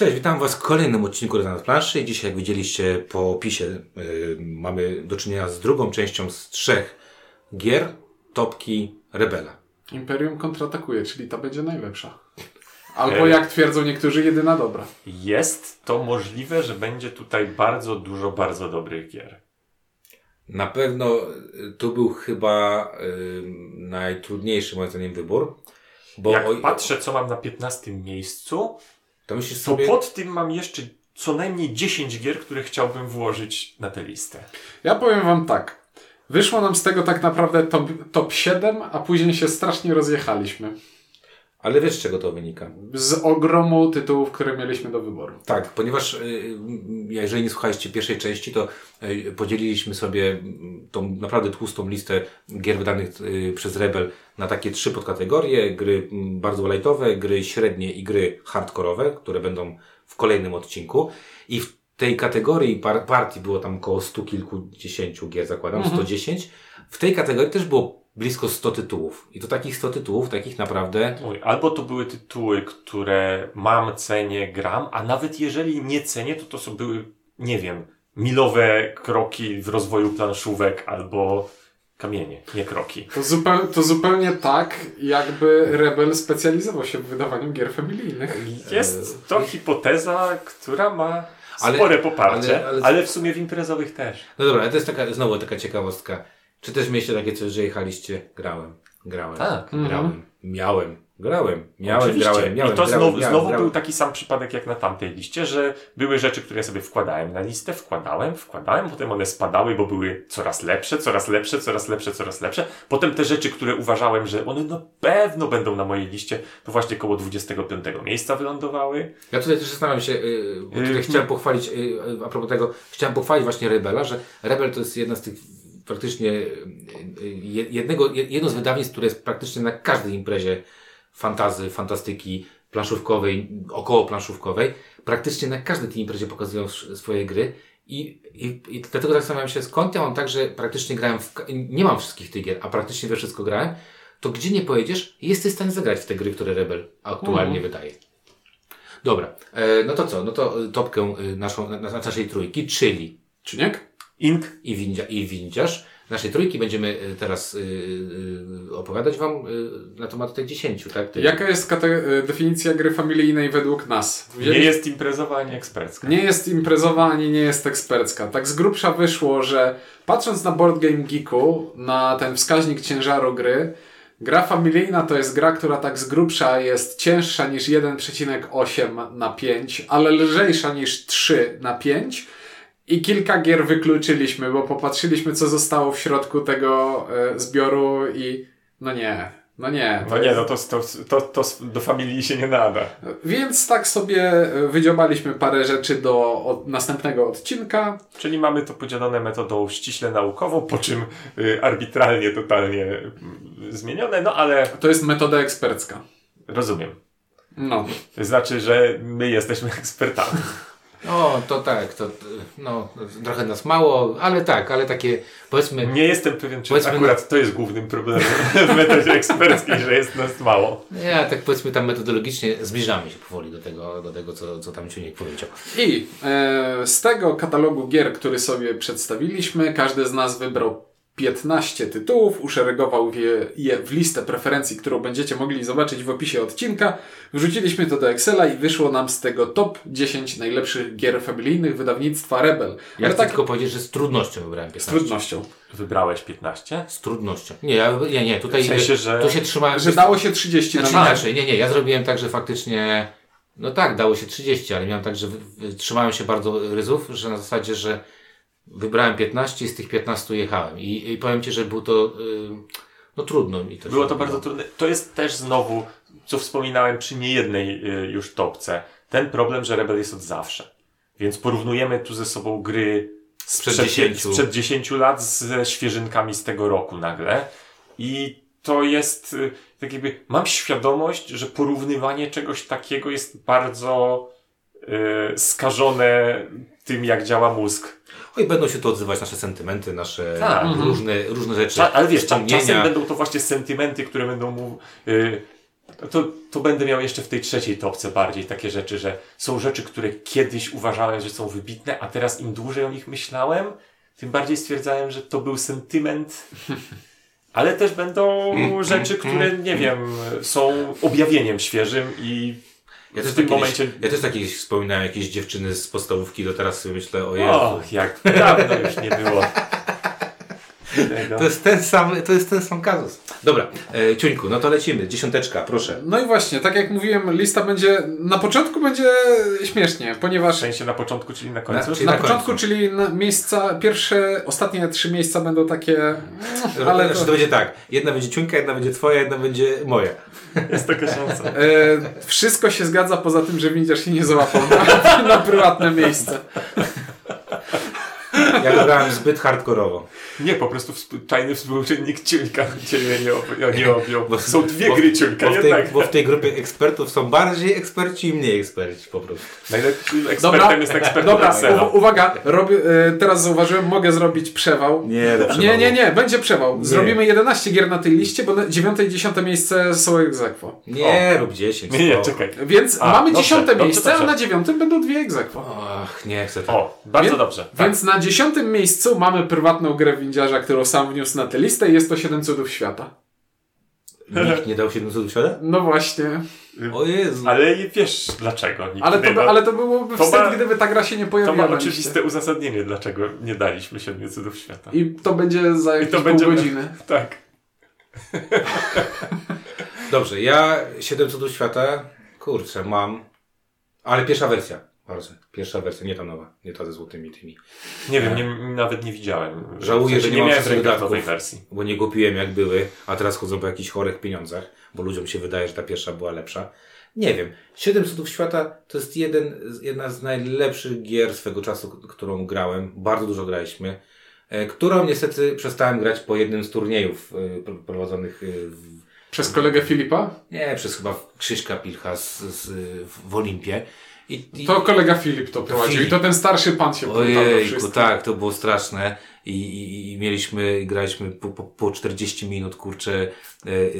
Cześć, witam Was w kolejnym odcinku Rezonans Planszy. Dzisiaj, jak widzieliście po opisie, yy, mamy do czynienia z drugą częścią z trzech gier Topki Rebela. Imperium kontratakuje, czyli ta będzie najlepsza. Albo jak twierdzą niektórzy, jedyna dobra. Jest to możliwe, że będzie tutaj bardzo dużo bardzo dobrych gier. Na pewno y, tu był chyba yy, najtrudniejszy moim zdaniem wybór. Bo Jak o- patrzę, co mam na 15 miejscu, to myślisz to sobie... pod tym mam jeszcze co najmniej 10 gier, które chciałbym włożyć na tę listę. Ja powiem wam tak. Wyszło nam z tego tak naprawdę top, top 7, a później się strasznie rozjechaliśmy. Ale wiesz, z czego to wynika? Z ogromu tytułów, które mieliśmy do wyboru. Tak, ponieważ y, jeżeli nie słuchaliście pierwszej części, to y, podzieliliśmy sobie mm, tą naprawdę tłustą listę gier wydanych y, przez Rebel na takie trzy podkategorie. Gry mm, bardzo lightowe, gry średnie i gry hardkorowe, które będą w kolejnym odcinku. I w tej kategorii par partii było tam około stu kilkudziesięciu gier, zakładam, 110. W tej kategorii też było blisko 100 tytułów. I to takich 100 tytułów, takich naprawdę Oj, albo to były tytuły, które mam, cenię, gram, a nawet jeżeli nie cenię, to to są były, nie wiem, milowe kroki w rozwoju planszówek albo kamienie, nie kroki. To, zupeł, to zupełnie tak, jakby Rebel specjalizował się w wydawaniu gier familijnych. Jest to hipoteza, która ma Ale- spore poparcie, ale- ale, ale- w sumie w imprezowych też. No dobra, ale to jest taka, znowu taka ciekawostka. Czy też mieliście takie coś, że jechaliście? Grałem, grałem, Tak. grałem, miałem, grałem, miałem, Oczywiście. grałem, miałem, I to grałem, znowu, miałem, znowu grałem. był taki sam przypadek jak na tamtej liście, że były rzeczy, które ja sobie wkładałem na listę, wkładałem, wkładałem, potem one spadały, bo były coraz lepsze, coraz lepsze, coraz lepsze, coraz lepsze. Potem te rzeczy, które uważałem, że one na pewno będą na mojej liście, to właśnie koło 25 miejsca wylądowały. Ja tutaj też zastanawiam się, yy, bo tutaj Yy, chciałem pochwalić, yy, a propos tego, chciałem pochwalić właśnie Rebela, że Rebel to jest jedna z tych praktycznie yy, jednego, jedno z wydawnictw, które jest praktycznie na każdej imprezie fantazy, fantastyki planszówkowej, około planszówkowej. Praktycznie na każdej tej imprezie pokazują swoje gry. I, i, I dlatego zastanawiam się, skąd ja mam tak, że praktycznie grałem w, nie mam wszystkich tych gier, a praktycznie we wszystko grałem, to gdzie nie pojedziesz, jesteś w stanie zagrać w te gry, które Rebel aktualnie wydaje. Dobra, e, no to co? No to e, topkę e, naszą, na, na naszej trójki, czyli Czyniek? Ink i, windzia, i windziarz. Naszej trójki będziemy e, teraz e, opowiadać Wam e, na temat tych dziesięciu, tak? Tych, Jaka jest kate- y, definicja gry familijnej według nas? nie Wzięli- jest imprezowa ani ekspercka. Nie jest imprezowa ani nie jest ekspercka. Tak z grubsza wyszło, że patrząc na Board Game Geeku, na ten wskaźnik ciężaru gry, gra familijna to jest gra, która tak z grubsza jest cięższa niż 1,8 na 5, ale lżejsza niż 3 na 5. I kilka gier wykluczyliśmy, bo popatrzyliśmy, co zostało w środku tego e, zbioru i no nie, no nie. No nie, no to, to, to, to do familii się nie nada. Więc tak sobie e, wydziobaliśmy parę rzeczy do od następnego odcinka. Czyli mamy to podzielone metodą ściśle naukową, po czym y, arbitralnie, totalnie y, zmienione, no ale To jest metoda ekspercka. rozumiem. No. To znaczy, że my jesteśmy ekspertami. O, to tak, to, no, trochę nas mało, ale tak, ale takie, powiedzmy, Nie jestem pewien, czy akurat to jest głównym problemem w metodzie eksperckiej, że jest nas mało. ja tak powiedzmy tam metodologicznie zbliżamy się powoli do tego, do tego co, co tam Ciuniek powiedział. I e, z tego katalogu gier, który sobie przedstawiliśmy, każdy z nas wybrał 15 tytułów, uszeregował je, w listę preferencji, którą będziecie mogli zobaczyć w opisie odcinka. Wrzuciliśmy to do Excela i wyszło nam z tego top 10 najlepszych gier familijnych wydawnictwa Rebel. Ja Ale chcę tak tylko powiedzieć, że z trudnością wybrałem z 15. trudnością. Wybrałeś 15? Z trudnością. Nie, ja, nie, nie, tutaj W sensie, że- tu się trzymałem. Że dało się 30 Znaczy na inaczej, nie, nie, ja zrobiłem tak, że faktycznie, no tak, dało się 30, ale miałem tak, że trzymałem się bardzo ryzów, że na zasadzie, że wybrałem 15 i z tych 15 jechałem. I, i powiem Ci, że było to, y, no trudno mi to Było to bardzo trudne. To jest też znowu, co wspominałem przy niejednej y, już topce, ten problem, że Rebel jest od zawsze. Więc porównujemy tu ze sobą gry Sprzed sprzed 10. sprzed 10 lat ze świeżynkami z tego roku nagle. I to jest y, tak jakby, mam świadomość, że porównywanie czegoś takiego jest bardzo y, skażone tym, jak działa mózg. Oj, będą się tu odzywać nasze sentymenty, nasze Tak. różne, różne rzeczy. Cza, ale wiesz, czas, czasem będą to właśnie sentymenty, które będą mu y, To, to będę miał jeszcze w tej trzeciej topce bardziej takie rzeczy, że są rzeczy, które kiedyś uważałem, że są wybitne, a teraz im dłużej o nich myślałem, tym bardziej stwierdzałem, że to był sentyment. Ale też będą rzeczy, które, nie wiem, są objawieniem świeżym i Ja też, w tym tak momencie... kiedyś, ja też tak kiedyś wspominałem jakieś dziewczyny z podstawówki, to teraz sobie myślę, o Jezu. Och, jak dawno już nie było. To jest ten sam, to jest ten sam kazus. Dobra, e, Ciuńku, no to lecimy. Dziesiąteczka, proszę. No i właśnie, tak jak mówiłem, lista będzie, na początku będzie śmiesznie, W ponieważ sensie na początku, czyli na końcu? Na- czyli na, na początku, końcu. czyli na miejsca, pierwsze, ostatnie trzy miejsca będą takie, Ale ale znaczy, to... to, będzie tak. Jedna będzie Ciuńka, jedna będzie twoja, jedna będzie moja. Jest taka szansa. e, wszystko się zgadza poza tym, że widzisz się nie załapał na, na prywatne miejsce. Ja grałem zbyt hardkorowo. Nie, po prostu tajny współczynnik ciuńka Ciebie nie, ob- nie objął. Bo- Są dwie bo- gry ciuńka, Bo w, tej, bo w tej grupie ekspertów są bardziej eksperci i mniej eksperci po prostu. Najlepszym ekspertem Dobra, jest ekspert dobra, u, uwaga, robię, e, teraz zauważyłem, mogę zrobić przewał. Nie, Nie, nie, nie, będzie przewał. Nie. Zrobimy 11 gier na tej liście, bo na 9 i 10 miejsce są egzekwo. Nie, rób 10. Nie, nie, czekaj. Więc A, mamy dobrze, 10 dobrze, miejsce, dobrze. a na 9 będą dwie egzekwo. Ach, nie chcę tak. O, bardzo Więc- dobrze. Tak. Więc na 10 miejscu mamy prywatną grę windziarza, którą sam wniósł na tę listę i jest to 7 cudów świata. Nikt nie dał 7 cudów świata? No właśnie. O Jezu. Ale wiesz dlaczego nikt Ale to, by, ale to byłoby To wstyd, ma- gdyby ta gra się nie To pojawiła ma na liście. oczywiste uzasadnienie, dlaczego nie daliśmy Siedmiu Cudów Świata. I to będzie za jakieś to pół będzie- godziny. Tak. Dobrze, ja 7 cudów świata, kurczę, mam. Ale pierwsza wersja. Bardzo. Pierwsza wersja, nie ta nowa. Nie ta ze złotymi tymi. Nie wiem, nie, nawet nie widziałem. Żałuję, W sensie że nie nie miałem w wszystkich rękach dodatków. nowej wersji. Bo nie kupiłem jak były, a teraz chodzą po jakichś chorych pieniądzach, bo ludziom się wydaje, że ta pierwsza była lepsza. Nie wiem. Siedem cudów świata to jest jeden, jedna z najlepszych gier swego czasu, którą grałem. Bardzo dużo graliśmy. e, Którą niestety przestałem grać po jednym z turniejów e, pro- prowadzonych e, w, Przez kolegę Filipa? nie, przez chyba Krzyśka Pilcha z, z, w Olimpie. I, i, To kolega Filip to prowadził. Filip. I to ten starszy pan się Ojejku, tak, to było straszne. I, i, i mieliśmy, graliśmy po, po, po 40 minut, kurcze,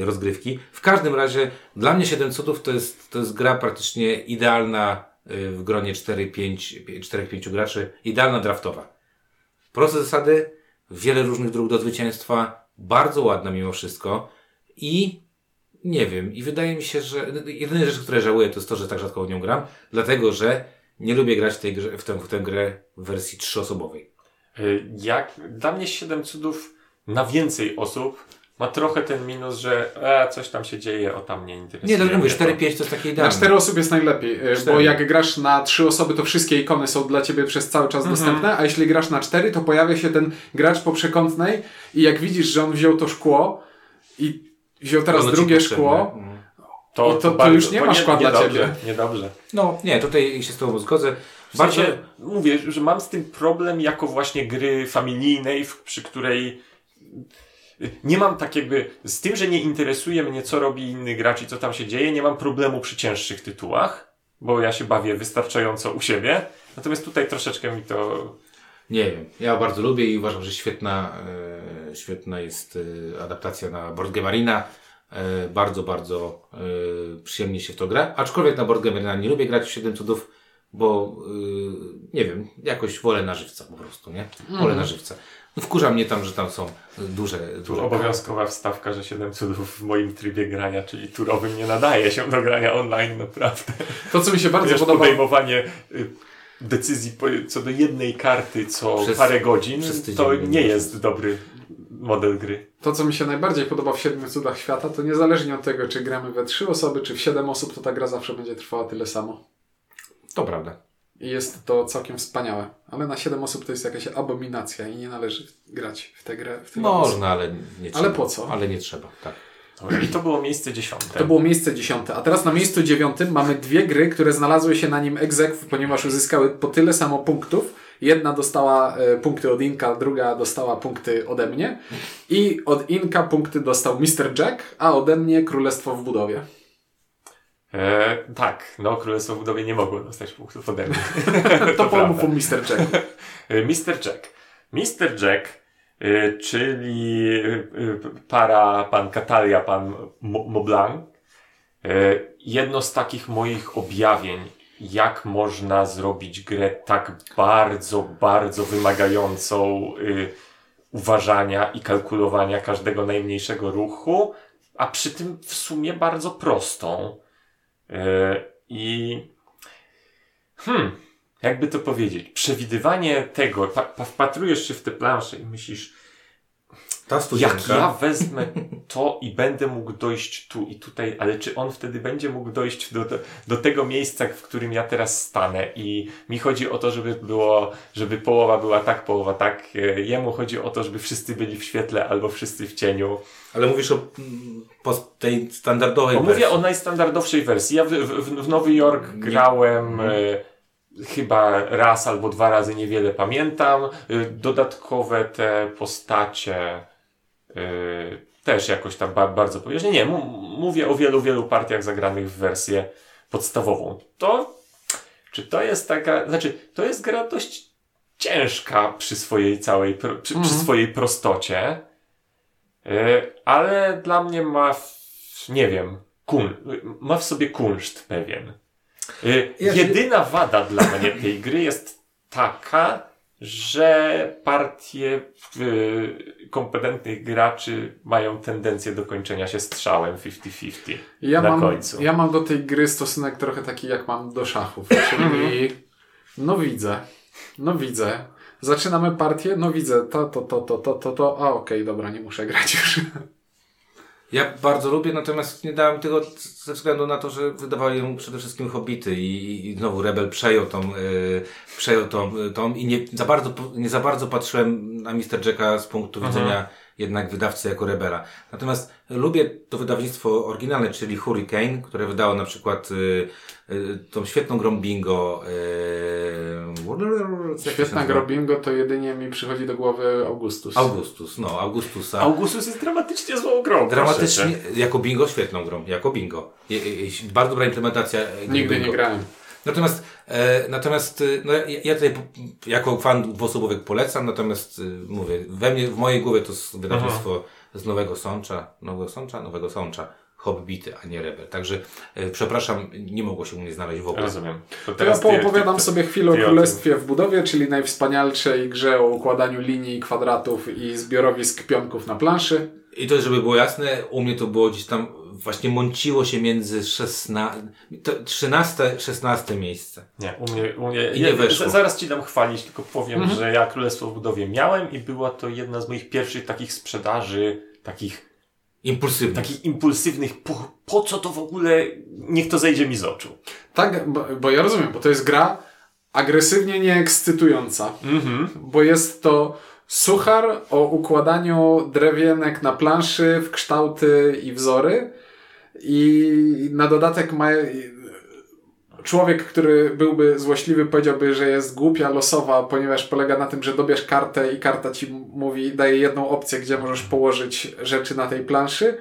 e, rozgrywki. W każdym razie, dla mnie 7 cudów to jest, to jest gra praktycznie idealna e, w gronie 4-5, 4-5 graczy, idealna draftowa. Proste zasady, wiele różnych dróg do zwycięstwa, bardzo ładna mimo wszystko i nie wiem, i wydaje mi się, że jedyne rzeczy, które żałuję, to jest to, że tak rzadko w nią gram, dlatego, że nie lubię grać w, tej grze, w, tę, w tę grę w wersji trzyosobowej. Y, Jak, dla mnie Siedem Cudów na więcej osób ma trochę ten minus, że e, coś tam się dzieje, o tam nie interesuje. Nie, dlatego mówię, mnie to. 4-5 to jest takie Na idealne. cztery osób jest najlepiej, e, bo Cztery. jak grasz na trzy osoby, to wszystkie ikony są dla ciebie przez cały czas Mhm. dostępne, a jeśli grasz na cztery, to pojawia się ten gracz po przekątnej i jak widzisz, że on wziął to szkło i wziął teraz Ono drugie szkło, Mm. to- to już nie ma szkła dla niedobrze, ciebie. Niedobrze. No, nie, tutaj się z Tobą zgodzę. W Bardzo, sensie, mówię, że mam z tym problem jako właśnie gry familijnej, w, przy której nie mam tak jakby, z tym, że nie interesuje mnie, co robi inny gracz i co tam się dzieje, nie mam problemu przy cięższych tytułach, bo ja się bawię wystarczająco u siebie. Natomiast tutaj troszeczkę mi to nie wiem, ja bardzo lubię i uważam, że świetna, e, świetna jest e, adaptacja na Arena. E, bardzo, bardzo e, przyjemnie się w to gra. Aczkolwiek na Arena nie lubię grać w 7 cudów, bo e, nie wiem, jakoś wolę na żywca po prostu, nie? Wolę na żywca. No, wkurza mnie tam, że tam są duże, duże obowiązkowa wstawka, że 7 cudów w moim trybie grania, czyli turowym nie nadaje się do grania online naprawdę. to co mi się bardzo Wiesz, podoba, podejmowanie y, decyzji po, co do jednej karty co Przez- parę godzin, to nie jest dobry model gry. to co mi się najbardziej podoba w Siedmiu Cudach Świata, to niezależnie od tego, czy gramy we trzy osoby, czy w siedem osób, to ta gra zawsze będzie trwała tyle samo. To prawda. I jest to całkiem wspaniałe. Ale na 7 osób to jest jakaś abominacja i nie należy grać w tę grę. W tyle osób. Można, ale nie trzeba. Ale po co? Ale nie trzeba, tak. I to było miejsce dziesiąte. To było miejsce dziesiąte. A teraz na miejscu dziewiątym mamy dwie gry, które znalazły się na nim egzekw, ponieważ uzyskały po tyle samo punktów. Jedna dostała e, punkty od Inka, druga dostała punkty ode mnie. I od Inka punkty dostał Mr. Jack, a ode mnie Królestwo w budowie. E, tak, no Królestwo w budowie nie mogło dostać punktów ode mnie. To o Mr. Jacku. E, Mr. Jack. Mr. Jack, czyli e, e, para pan Katalia, pan Mo- Moblanc, jedno z takich moich objawień, jak można zrobić grę tak bardzo, bardzo wymagającą y, uważania i kalkulowania każdego najmniejszego ruchu, a przy tym w sumie bardzo prostą. I hmm, jakby to powiedzieć, przewidywanie tego, pa, pa, wpatrujesz się w te plansze i myślisz, Ta jak ja wezmę to i będę mógł dojść tu i tutaj, ale czy on wtedy będzie mógł dojść do, do, do tego miejsca, w którym ja teraz stanę i mi chodzi o to, żeby było, żeby połowa była tak, połowa tak, e, jemu chodzi o to, żeby wszyscy byli w świetle albo wszyscy w cieniu. Ale mówisz o mm, tej standardowej Bo wersji. mówię o najstandardowszej wersji. Ja w, w, w Nowy Jork grałem e, chyba raz albo dwa razy, niewiele pamiętam. E, dodatkowe te postacie e, też jakoś tam ba, bardzo powierzchnie. Nie, mówię o wielu, wielu partiach zagranych w wersję podstawową. To, czy to jest taka, znaczy, to jest gra dość ciężka przy swojej całej, pro, przy, przy swojej prostocie. E, ale dla mnie ma, w, nie wiem, kun, ma w sobie kunszt pewien. E, Ja się- Jedyna wada dla mnie tej gry jest taka, że partie e, kompetentnych graczy mają tendencję do kończenia się strzałem 50-50 Ja na mam, końcu. ja mam do tej gry stosunek trochę taki, jak mam do szachów. Czyli, no widzę, no widzę. Zaczynamy partię, no widzę to, to, to, to, to, to, to. a okej, dobra, nie muszę grać już. Ja bardzo lubię, natomiast nie dałem tego ze względu na to, że wydawały mu przede wszystkim hobity i, i znowu Rebel przejął tą, yy, przejął tą, y, tą i nie za, bardzo, nie za bardzo patrzyłem na Mr. Jacka z punktu widzenia jednak wydawcy jako Rebela. Natomiast lubię to wydawnictwo oryginalne, czyli Hurricane, które wydało na przykład y, y, tą świetną grą Bingo. Y, Świetna gra bingo, to jedynie mi przychodzi do głowy Augustus. Augustus, no, Augustusa. Augustus jest dramatycznie złą grą. Dramatycznie, proszę jako bingo, świetną grą, jako bingo. Je, je, je, bardzo dobra implementacja. e, Nigdy bingo. nie grałem. Natomiast, e, natomiast e, no, ja, ja tutaj jako fan dwuosobówek polecam, natomiast e, mówię, we mnie, w mojej głowie to jest wydawnictwo z Nowego Sącza, Nowego Sącza, Nowego Sącza, Hobbity, a nie Rebel. Także e, przepraszam, nie mogło się u mnie znaleźć w ogóle. Rozumiem. To To ja ty- poopowiadam ty- sobie chwilę o ty o Królestwie w budowie, czyli najwspanialszej grze o układaniu linii, kwadratów i zbiorowisk pionków na planszy. I to, żeby było jasne, u mnie to było gdzieś tam, właśnie mąciło się między 16, to 13, 16 miejsce. Nie, u mnie, u mnie I nie weszło. za- Zaraz ci dam chwalić, tylko powiem, że ja Królestwo w budowie miałem i była to jedna z moich pierwszych takich sprzedaży, takich, Impulsywny. takich impulsywnych, po, po co to w ogóle, niech to zejdzie mi z oczu. Tak, bo, bo ja rozumiem, bo to jest gra agresywnie nieekscytująca. Bo jest to suchar o układaniu drewienek na planszy w kształty i wzory. I na dodatek ma. Człowiek, który byłby złośliwy, powiedziałby, że jest głupia, losowa, ponieważ polega na tym, że dobierz kartę i karta ci mówi, daje jedną opcję, gdzie możesz położyć rzeczy na tej planszy.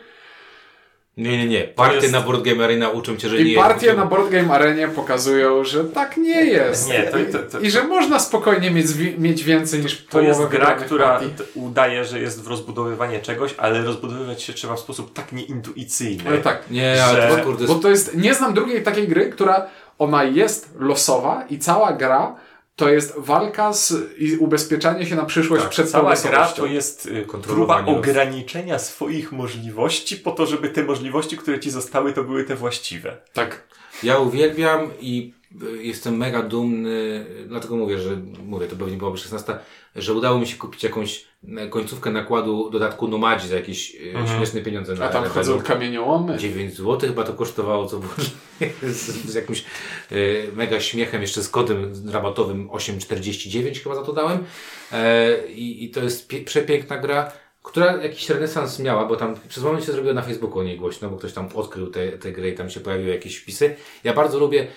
Nie, nie, nie. Partie jest- na Board Game Arena uczą cię, że nie I jest partie głupio. na Board Game Arenie pokazują, że tak nie jest. Nie, to- to- to- I że można spokojnie mieć, mieć więcej niż To połowę jest gra, która udaje, że jest w rozbudowywanie czegoś, ale rozbudowywać się trzeba w sposób tak nieintuicyjny. Ale tak. Nie, ale że- to kurde... Bo to jest, nie znam drugiej takiej gry, która ona jest losowa i cała gra to jest walka z, i ubezpieczanie się na przyszłość Tak, przed cała gra to jest y, próba ograniczenia swoich możliwości po to, żeby te możliwości, które ci zostały, to były te właściwe. Tak. Ja uwielbiam i jestem mega dumny, dlatego mówię, że mówię, to pewnie byłaby 16, że udało mi się kupić jakąś końcówkę nakładu dodatku Nomadzi za jakieś e, śmieszne pieniądze na A tam wchodzą kamieniołomy. 9 zł chyba to kosztowało, co było z, z jakimś e, mega śmiechem, jeszcze z kodem rabatowym 8,49 chyba za to dałem. E, i, I to jest pie, przepiękna gra, która jakiś renesans miała, bo tam przez moment się zrobiło na Facebooku o niej głośno, bo ktoś tam odkrył tę te, te gry i tam się pojawiły jakieś wpisy. Ja bardzo lubię,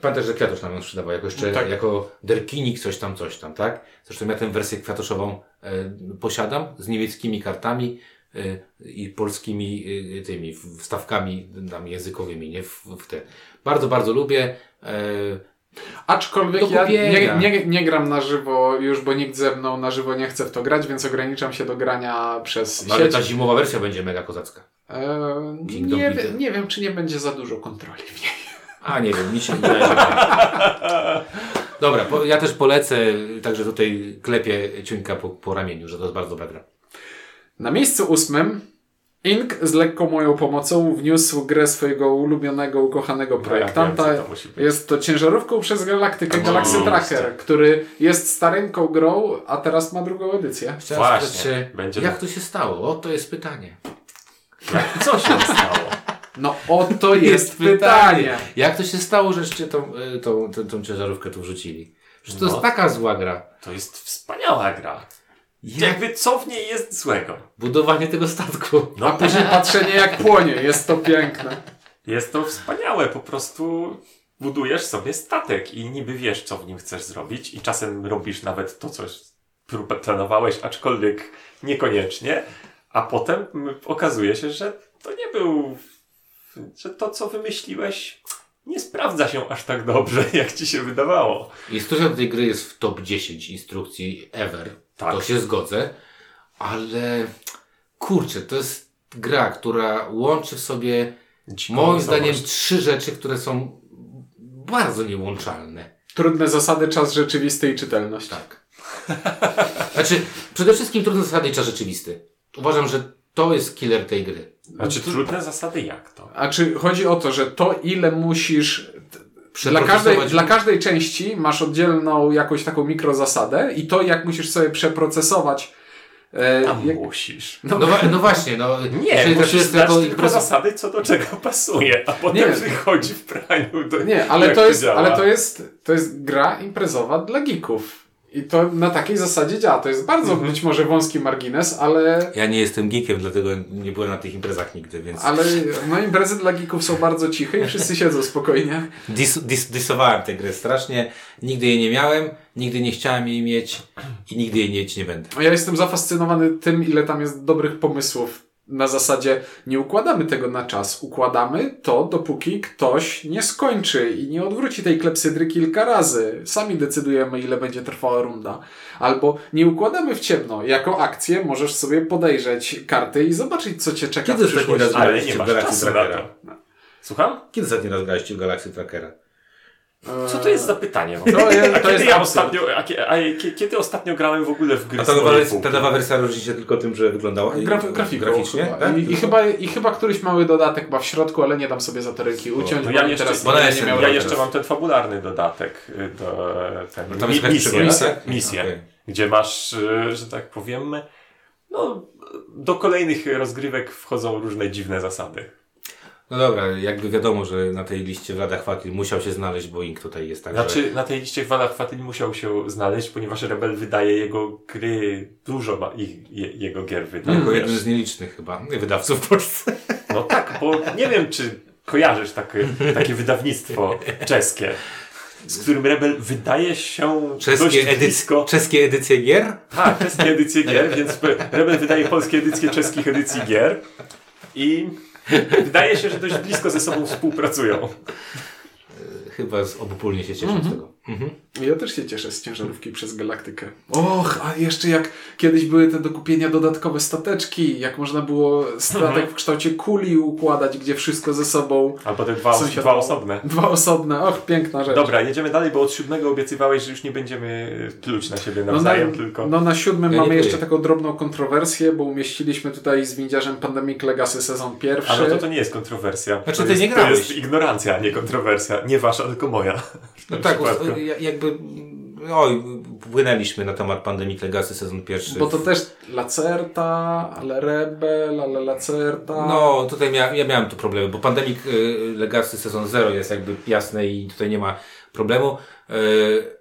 pamiętasz, że Kwiatosz nam ją sprzedawał, jako jeszcze, Tak. jako Derkinik, coś tam, coś tam, tak? Zresztą ja tę wersję kwiatoszową e, posiadam, z niemieckimi kartami, y, i polskimi y, tymi wstawkami tam językowymi, nie? W, w te. Bardzo, bardzo lubię. E, Aczkolwiek ja nie, nie, nie gram na żywo już, bo nikt ze mną na żywo nie chce w to grać, więc ograniczam się do grania przez No, ale sieć. ta zimowa wersja będzie mega kozacka. E, Kingdom nie, nie wiem, czy nie będzie za dużo kontroli w niej. A nie wiem, mi się wydaje, że nie. Dobra, po, ja też polecę, także tutaj klepię ciuńka po, po ramieniu, że to jest bardzo dobra gra. Na miejscu ósmym Ink z lekką moją pomocą wniósł grę swojego ulubionego, ukochanego No ja projektanta. wiem, to jest to ciężarówką przez galaktykę No, Galaxy oczywiście. Tracker, który jest stareńką grą, a teraz ma drugą edycję. Chciałem Właśnie, spytać się, będzie jak to- to się stało? O, to jest pytanie. Jak, co się stało? No oto jest pytanie. Jak to się stało, żeście tą, y, tą, tą, tą ciężarówkę tu wrzucili? Przecież to No. jest taka zła gra. To jest wspaniała gra. Jak Jakby co w niej jest złego? budowanie tego statku. A No, później patrzenie jak płonie, jest to piękne. jest to wspaniałe. Po prostu budujesz sobie statek i niby wiesz, co w nim chcesz zrobić i czasem robisz nawet to, co planowałeś, aczkolwiek niekoniecznie, a potem okazuje się, że to nie był, że to, co wymyśliłeś, nie sprawdza się aż tak dobrze, jak ci się wydawało. Instrukcja do tej gry jest w top 10 instrukcji ever. Tak. To się zgodzę. Ale kurczę, to jest gra, która łączy w sobie Dziką moim zdaniem trzy rzeczy, które są bardzo niełączalne. Trudne zasady, czas rzeczywisty i czytelność. Tak. Znaczy, przede wszystkim trudne zasady i czas rzeczywisty. Uważam, że to jest killer tej gry. Znaczy, trudne zasady jak to? A czy chodzi o to, że to ile musisz. Dla każdej, dla każdej części masz oddzielną jakąś taką mikrozasadę i to jak musisz sobie przeprocesować. E, jak, musisz. No, wa- no właśnie, no. Nie, musisz traktujesz znać tylko zasady, co do czego pasuje, a potem Nie. wychodzi w praniu. Do, nie, ale jak to, jest, ale to jest to jest gra imprezowa dla geeków. I to na takiej zasadzie działa. To jest bardzo Mhm. być może wąski margines, ale, Ja nie jestem geekiem, dlatego nie byłem na tych imprezach nigdy, więc ale no, imprezy dla geeków są bardzo ciche i wszyscy siedzą spokojnie. dis, dis, disowałem tę grę strasznie. Nigdy jej nie miałem, nigdy nie chciałem jej mieć i nigdy jej mieć nie będę. Ja jestem zafascynowany tym, ile tam jest dobrych pomysłów. Na zasadzie nie układamy tego na czas. Układamy to, dopóki ktoś nie skończy i nie odwróci tej klepsydry kilka razy. Sami decydujemy, ile będzie trwała runda. Albo nie układamy w ciemno. Jako akcję możesz sobie podejrzeć karty i zobaczyć, co cię czeka Kiedy w ostatni przyszłości. raz Ale graliście nie w Galaxy Trackera? Słucham? Kiedy ostatni raz graliście w Galaxy Trackera? Co to jest za pytanie? To jest- a to kiedy jest ja ostatnio, a, a, kie- kiedy ostatnio grałem w ogóle w gry A ta nowa, ta nowa wersja różni się tylko tym, że wyglądała Graf, grafiką graficznie. chyba. Tak? I, i, chyba, I chyba któryś mały dodatek chyba w środku, ale nie dam sobie za te ręki uciąć, to bo ja mi jeszcze- teraz bo ona nie, miał ja Ja jeszcze mam ten fabularny dodatek y, do ten, No tam jest jakaś misję, misję, misję Okej. gdzie masz, y, że tak powiem, no, do kolejnych rozgrywek wchodzą różne dziwne zasady. No dobra, jakby wiadomo, że na tej liście Vlada Chwatil musiał się znaleźć, bo Ink tutaj jest tak, Znaczy, na tej liście Wada Chwatyl musiał się znaleźć, ponieważ Rebel wydaje jego gry, dużo ma ich, je, jego gier wydaje. jako jeden z nielicznych chyba wydawców w Polsce. No tak, bo nie wiem, czy kojarzysz takie, takie wydawnictwo czeskie, z którym Rebel wydaje się dość Czeskie, edyc- blisko. czeskie edycje gier? Tak, czeskie edycje gier, więc Rebel wydaje polskie edycje czeskich edycji gier i wydaje się, że dość blisko ze sobą współpracują. Chyba z obopólnie się cieszę z tego. Mhm. Ja też się cieszę z ciężarówki przez galaktykę. Och, a jeszcze jak kiedyś były te do kupienia dodatkowe stateczki, jak można było statek w kształcie kuli układać, gdzie wszystko ze sobą. Albo te dwa, sąsiadowo. dwa osobne. Dwa osobne, och, piękna rzecz. Dobra, jedziemy dalej, bo od siódmego obiecywałeś, że już nie będziemy pluć na siebie No na, nawzajem, tylko... no na siódmym Ja mamy czuję. jeszcze taką drobną kontrowersję, bo umieściliśmy tutaj z windziarzem Pandemic Legacy sezon pierwszy. A no to to nie jest kontrowersja. Znaczy, to ty jest, nie To grałeś. jest ignorancja, a nie kontrowersja. Nie wasza, tylko moja. No tak, jakby, oj, płynęliśmy na temat Pandemic Legacy sezon pierwszy. Bo to też Lacerta, ale Rebel, ale Lacerta. No, tutaj mia ja miałem tu problemy, bo Pandemic y, Legacy sezon 0 jest jakby jasne i tutaj nie ma problemu. Y,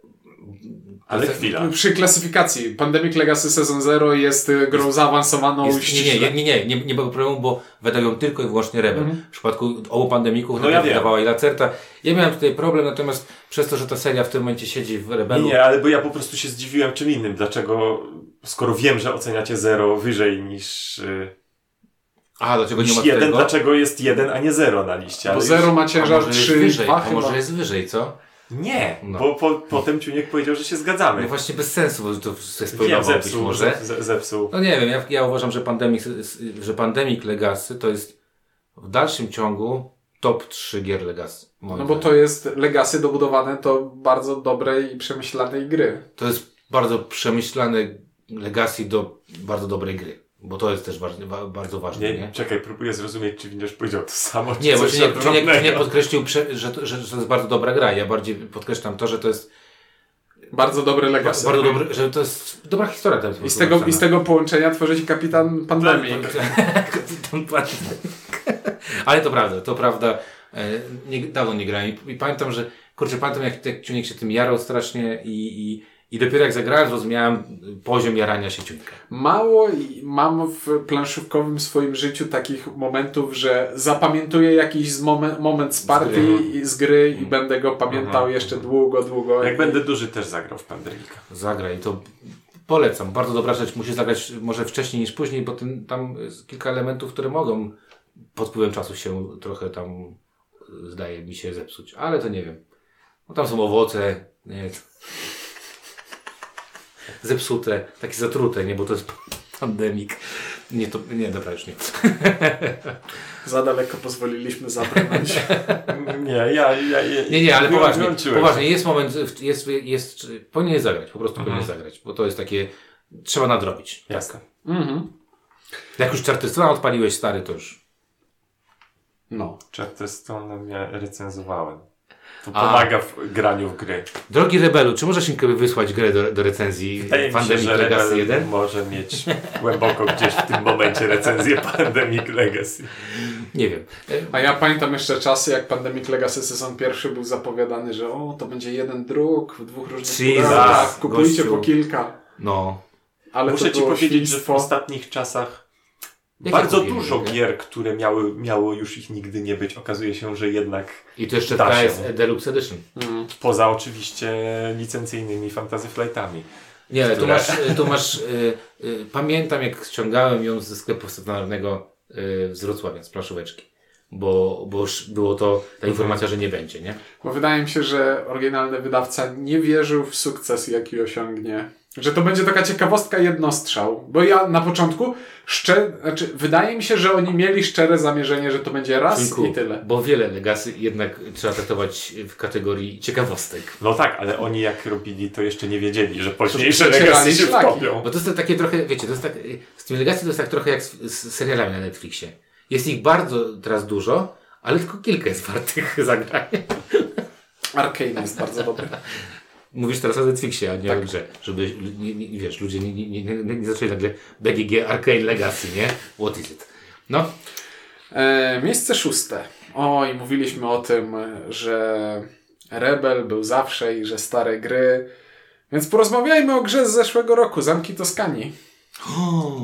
Ale chwila. Przy klasyfikacji Pandemic Legacy Sezon 0 jest y, grą zaawansowaną Jest, nie, nie, nie, nie, nie, nie było problemu, bo wydają tylko i wyłącznie Rebel. W przypadku obu pandemików No ja wydawała i Lacerta. Ja miałem tutaj problem, natomiast przez to, że ta seria w tym momencie siedzi w Rebelu, nie, ale bo ja po prostu się zdziwiłem czym innym. Dlaczego, skoro wiem, że oceniacie 0 wyżej niż, y, a dlaczego nie ma 1, tego? dlaczego jest 1, a nie 0 na liście? Bo 0 ma ciężar może jest 3, wyżej, 2 a może jest wyżej, co? Nie, No. bo po, potem Ciuniek powiedział, że się zgadzamy. No właśnie bez sensu, bo to spoilował być zepsuł, może. ze- ze- zepsuł. No nie wiem, ja, ja uważam, że Pandemic, że Pandemic Legacy to jest w dalszym ciągu top 3 gier Legacy. No bo to jest Legacy dobudowane do bardzo dobrej i przemyślanej gry. To jest bardzo przemyślane Legacy do bardzo dobrej gry. Bo to jest też ważne, wa- bardzo ważne, Nie, nie? czekaj, próbuję zrozumieć, czy Winiarz powiedział to samo, czy Nie, coś właśnie nie, nie, nie, podkreślił, że, to, że, że to jest bardzo dobra gra. Ja bardziej podkreślam to, że to jest Bardzo dobre Legacy. bardzo dobry, że to jest dobra historia. tam I z, tego, I z tego połączenia tworzy się Kapitan Pandemic. Kapitan Pandemic. Ale to prawda, to prawda. E, Nie, dawno nie grałem i, i pamiętam, że kurczę, pamiętam jak, jak Ciunek się tym jarał strasznie i, i, i dopiero jak zagrałem zrozumiałem poziom jarania się Ciunka. Mało i mam w planszówkowym swoim życiu takich momentów, że zapamiętuję jakiś z momen, moment z partii i z gry i będę go pamiętał Mhm. jeszcze długo, długo. Jak I- będę duży, też zagrał w Pandemika. Zagraj, to polecam. Bardzo dobra rzecz. Musisz zagrać może wcześniej niż później, bo ten, tam jest kilka elementów, które mogą pod wpływem czasu się trochę tam zdaje mi się zepsuć. Ale to nie wiem. No tam są owoce, nie, zepsute, takie zatrute, nie, bo to jest pandemik. Nie, to, nie, dobra, już nie. Za daleko pozwoliliśmy zabrnąć. Nie, ja, ja, ja Nie, nie, ale poważnie, poważnie, jest moment, jest, jest, powinien zagrać, po prostu Mhm. powinien zagrać, bo to jest takie, trzeba nadrobić. Jasne. mhm. Jak już Charterstona odpaliłeś, stary, to już No. Charterstone ja recenzowałem. To A. pomaga w graniu w gry. Drogi Rebelu, czy możesz mi wysłać grę do, do recenzji Wydaje mi się, Pandemic Legacy Rebel 1? może mieć głęboko gdzieś w tym momencie recenzję Pandemic Legacy. Nie wiem. A ja pamiętam jeszcze czasy, jak Pandemic Legacy sezon pierwszy był zapowiadany, że o, to będzie jeden druk w dwóch różnych Jesus, pudełkach, kupujcie gościu. po kilka. No. Ale Muszę to Ci powiedzieć, że w ostatnich czasach Jakie bardzo dużo grę? gier, które miały, miało już ich nigdy nie być, okazuje się, że jednak I to jeszcze Da się. KS Deluxe Edition. Mm. poza oczywiście licencyjnymi Fantasy Flightami. Nie, ale tu Które- masz, tu masz y, y, pamiętam jak ściągałem ją ze sklepu stacjonarnego y, z Wrocławia, z planszóweczki. Bo, bo już było to ta informacja, że nie będzie, nie? Bo wydaje mi się, że oryginalny wydawca nie wierzył w sukces, jaki osiągnie. Że to będzie taka ciekawostka jednostrzał. Bo ja na początku szczer... znaczy, wydaje mi się, że oni mieli szczere zamierzenie, że to będzie raz i tyle. Bo wiele Legacy jednak trzeba traktować w kategorii ciekawostek. No tak, ale oni jak robili, to jeszcze nie wiedzieli, że późniejsze legacy się wtopią. Bo to jest takie trochę, wiecie, to jest tak, z tymi Legacy to jest tak trochę jak z, z serialami na Netflixie. Jest ich bardzo teraz dużo, ale tylko kilka jest wartych zagrania. Arcane jest bardzo dobry. Mówisz teraz o Netflixie, a nie Tak. o grze. Żeby, nie, nie, wiesz, ludzie nie, nie, nie, nie, nie zaczęli nagle BGG Arcane Legacy, nie? What is it? No, E, miejsce szóste. Oj, mówiliśmy o tym, że Rebel był zawsze i że stare gry. Więc porozmawiajmy o grze z zeszłego roku, Zamki Toskanii.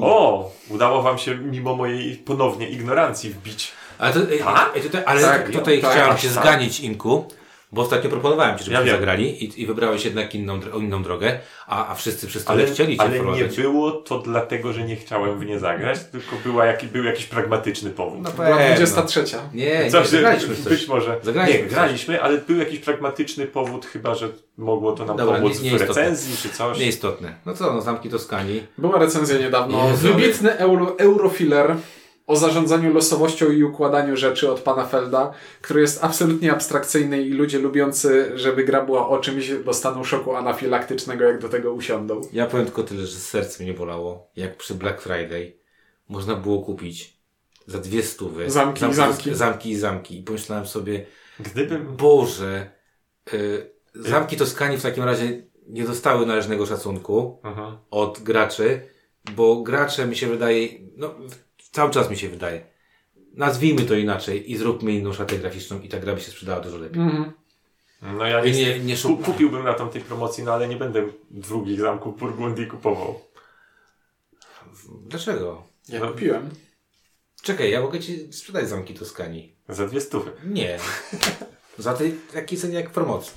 O, udało wam się mimo mojej ponownie ignorancji wbić. ale, to, Tak? tutaj, ale Tak, tutaj tak, chciałem aż się tak. zganić, Inku, bo ostatnio proponowałem Ci, żebyśmy Ja zagrali i, i wybrałeś jednak inną, inną drogę, a, a wszyscy przez tyle Ale, chcieli Cię ale nie było to dlatego, że nie chciałem w nie zagrać, tylko była jaki, był jakiś pragmatyczny powód. No Była pewno. 23. Nie, nie, Coś, zagraliśmy w coś. być może. Zagraliśmy nie, w coś. graliśmy, ale był jakiś pragmatyczny powód, chyba że mogło to nam Dobra, pomóc nie- w nieistotne. recenzji czy coś. Nieistotne. No co, no zamki Toskanii. Była recenzja niedawno. Jezu, Wybitny euro, Eurofiller o zarządzaniu losowością i układaniu rzeczy od pana Felda, który jest absolutnie abstrakcyjny i ludzie lubiący, żeby gra była o czymś, dostaną szoku anafilaktycznego, jak do tego usiądą. Ja powiem tylko tyle, że serce mnie bolało, jak przy Black Friday można było kupić za dwie stówy. Zamki i zamki. Zamki i zamki. I pomyślałem sobie, Gdybym... Boże, y, zamki Toskanii w takim razie nie dostały należnego szacunku Mhm. od graczy, bo gracze mi się wydaje, no cały czas mi się wydaje, nazwijmy to inaczej i zróbmy inną szatę graficzną i ta gra by się sprzedała dużo lepiej. Mhm. No ja nie, nie- szuk- kupiłbym na tamtej promocji, no ale nie będę drugich zamków Burgundii kupował. Dlaczego? Ja No. kupiłem. Czekaj, ja mogę Ci sprzedać zamki Toskanii. Za dwie stówy. Nie. Za tej takiej cenie jak w promocji.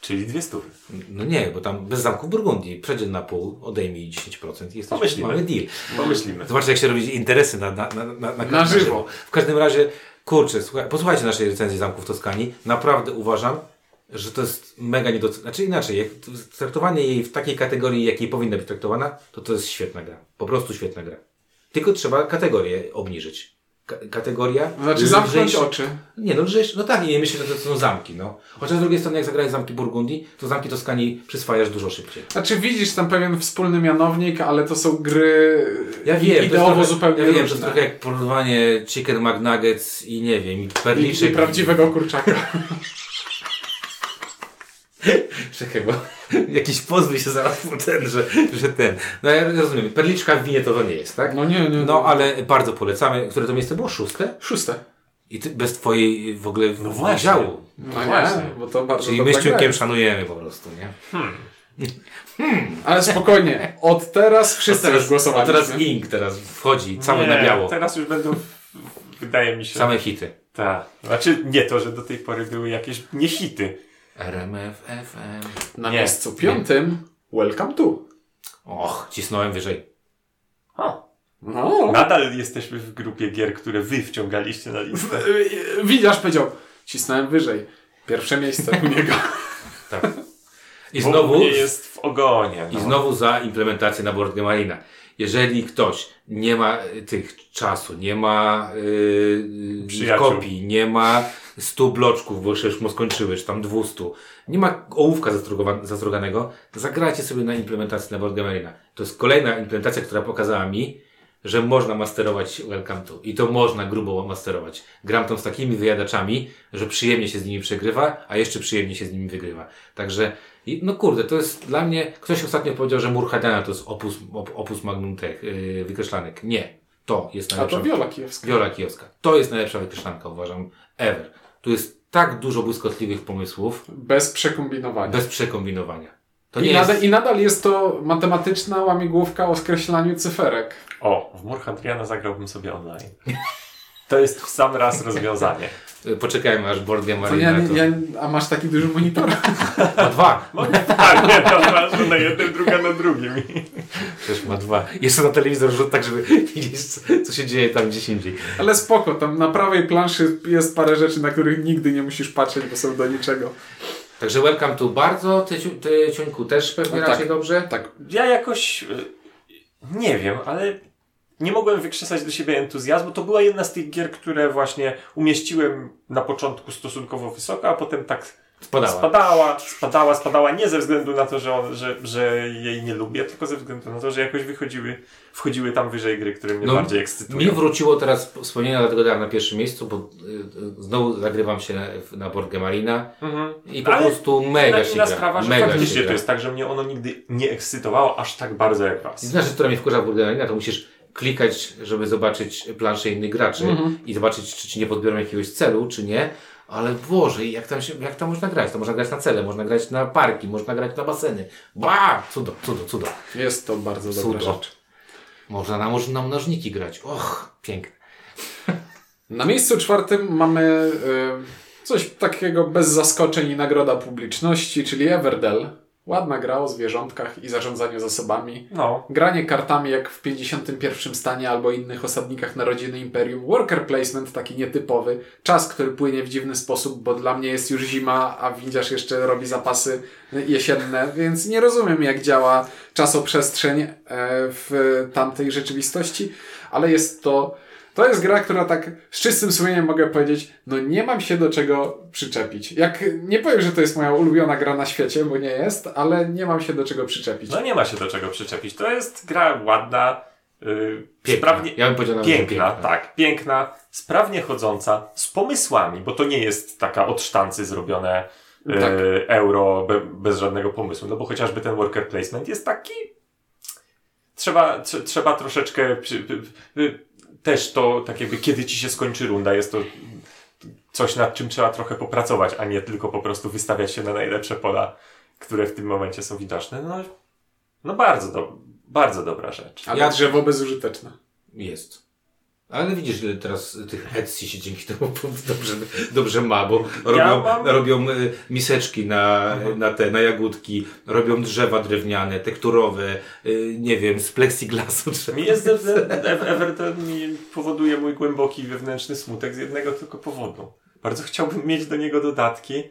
Czyli dwie stówy. No nie, bo tam bez zamku Burgundii. Przedzien na pół, odejmij 10% i jesteś, Pomyślimy. mamy deal. Pomyślimy. Zobaczcie, jak się robi interesy na, na, na, na, na, Na żywo. W każdym razie, kurczę, słuchaj, posłuchajcie naszej recenzji Zamków Toskanii. Naprawdę uważam, że to jest mega niedocenione. Znaczy inaczej, jak traktowanie jej w takiej kategorii, jakiej powinna być traktowana, to to jest świetna gra. Po prostu świetna gra. Tylko trzeba kategorię obniżyć. Ka kategoria. Znaczy zamknąć oczy. Nie, no lżejsze, no tak, nie myślę, że to są zamki, no. Chociaż z drugiej strony, jak zagrałeś zamki Burgundii, to zamki Toskanii przyswajasz dużo szybciej. Znaczy widzisz tam pewien wspólny mianownik, ale to są gry Ja wiem, to ideowo trochę, zupełnie ja wiem, to różne. jest trochę jak porównywanie Chicken McNuggets i nie wiem, i I, perliczek. I prawdziwego kurczaka. Czekaj, bo jakiś pozwól się zaraz po ten, że, że ten. No ja rozumiem, perliczka w winie to to nie jest, tak? No nie, nie. No ale bardzo polecamy. Które to miejsce było? Szóste? Szóste. I ty bez twojej w ogóle No właśnie. działu. No właśnie. nie, bo to bardzo Czyli dobra my szanujemy po prostu, nie? Ale spokojnie, od teraz wszyscy teraz, już głosowaliśmy. teraz Ink teraz wchodzi, cały nie, na biało. Teraz już będą, wydaje mi się. Same hity. Tak. Znaczy nie to, że do tej pory były jakieś nie hity. RMF, FM. Na Nie. miejscu piątym Welcome to. Och, cisnąłem wyżej. O. No. Nadal jesteśmy w grupie gier, które wy wciągaliście na listę. Y, Widzisz, powiedział, cisnąłem wyżej. Pierwsze miejsce u niego. Tak. I Bo znowu, nie jest w ogonie. I No. znowu za implementację na Board Game Arena. Jeżeli ktoś nie ma y, tych czasu, nie ma yy, kopii, nie ma 100 bloczków, bo już mu skończyły, czy tam 200, nie ma ołówka zastroganego, zagrajcie sobie na implementacji na Board Game Arena. To jest kolejna implementacja, która pokazała mi, że można masterować Welcome to. I to można grubo masterować. Gram tam z takimi wyjadaczami, że przyjemnie się z nimi przegrywa, a jeszcze przyjemnie się z nimi wygrywa. Także, no kurde, to jest dla mnie, ktoś ostatnio powiedział, że Murhadana to jest opus, op, opus magnum tech, yy, wykreślanek. Nie. To jest A najlepsza. to Wiola Kijowska. Wiola Kijowska. To jest najlepsza wykreślanka, uważam, ever. Tu jest tak dużo błyskotliwych pomysłów, Bez przekombinowania. bez przekombinowania. To I, nie nadal, jest... I nadal jest to matematyczna łamigłówka o skreślaniu cyferek. O, w Mur Hadriana zagrałbym sobie online. To jest w sam raz rozwiązanie. Poczekajmy, aż Board Game To ja, Arena to... ja, a masz taki duży monitor? Ma dwa. Tak, nie, to na jednym, druga na drugim. Też ma dwa. Jeszcze na telewizor rzut tak, żeby widzieć, co- się dzieje tam gdzieś indziej. Ale spoko, tam na prawej planszy jest parę rzeczy, na których nigdy nie musisz patrzeć, bo są do niczego. Także welcome to bardzo. Ty, ty Ciuńku, też pewnie No raczej tak. dobrze? Tak, Ja jakoś y, nie wiem, ale nie mogłem wykrzesać do siebie entuzjazmu. To była jedna z tych gier, które właśnie umieściłem na początku stosunkowo wysoko, a potem tak Spadała. spadała, spadała, spadała. Nie ze względu na to, że, on, że, że jej nie lubię, tylko ze względu na to, że jakoś wychodziły, wchodziły tam wyżej gry, które mnie No, bardziej Mi ekscytują. wróciło teraz wspomnienia, dlatego dałem na pierwszym miejscu, bo y, y, znowu zagrywam się na, na Board Game Arena Mhm. i po Ale prostu mega się gra. sprawa, że mega faktycznie to jest tak, że mnie ono nigdy nie ekscytowało aż tak bardzo jak was. Rzecz, która mnie wkurza w Board Game Arena, to musisz klikać, żeby zobaczyć planszę innych graczy Mhm. i zobaczyć, czy ci nie podbiorą jakiegoś celu, czy nie. Ale Boże, jak tam, się, jak tam można grać? To można grać na cele, można grać na parki, można grać na baseny. Ba! Cudo, cudo, cudo. jest to bardzo dobra Cudo. rzecz. Można na, można na mnożniki grać. Och, piękne. Na miejscu czwartym mamy y, coś takiego bez zaskoczeń i nagroda publiczności, czyli Everdell. Ładna gra o zwierzątkach i zarządzaniu zasobami. No, Granie kartami jak w 51 stanie albo innych osadnikach narodziny Imperium. Worker placement taki nietypowy. Czas, który płynie w dziwny sposób, bo dla mnie jest już zima, a widzisz jeszcze robi zapasy jesienne, więc nie rozumiem jak działa czasoprzestrzeń e, w tamtej rzeczywistości, ale jest to to jest gra, która tak z czystym sumieniem mogę powiedzieć, no nie mam się do czego przyczepić. Jak nie powiem, że to jest moja ulubiona gra na świecie, bo nie jest, ale nie mam się do czego przyczepić. no nie ma się do czego przyczepić. To jest gra ładna, yy, Piękna. sprawnie, Ja bym że piękna, tak, piękna, sprawnie chodząca, z pomysłami, bo to nie jest taka od sztancy zrobione yy, Tak. euro be, bez żadnego pomysłu, no bo chociażby ten worker placement jest taki trzeba, tr- trzeba troszeczkę przy, też to, tak jakby kiedy ci się skończy runda, jest to coś nad czym trzeba trochę popracować, a nie tylko po prostu wystawiać się na najlepsze pola, które w tym momencie są widoczne. No, no bardzo, do, bardzo dobra rzecz. Ale Ja- drzewo bezużyteczne. Jest. Ale widzisz, ile teraz tych Etsy się dzięki temu dobrze, dobrze ma, bo robią, mam- robią y, miseczki na, na te, na jagódki, robią drzewa drewniane, tekturowe, y, nie wiem, z plexiglasu. Mi jest Ever- Everton mi powoduje mój głęboki wewnętrzny smutek z jednego tylko powodu. Bardzo chciałbym mieć do niego dodatki,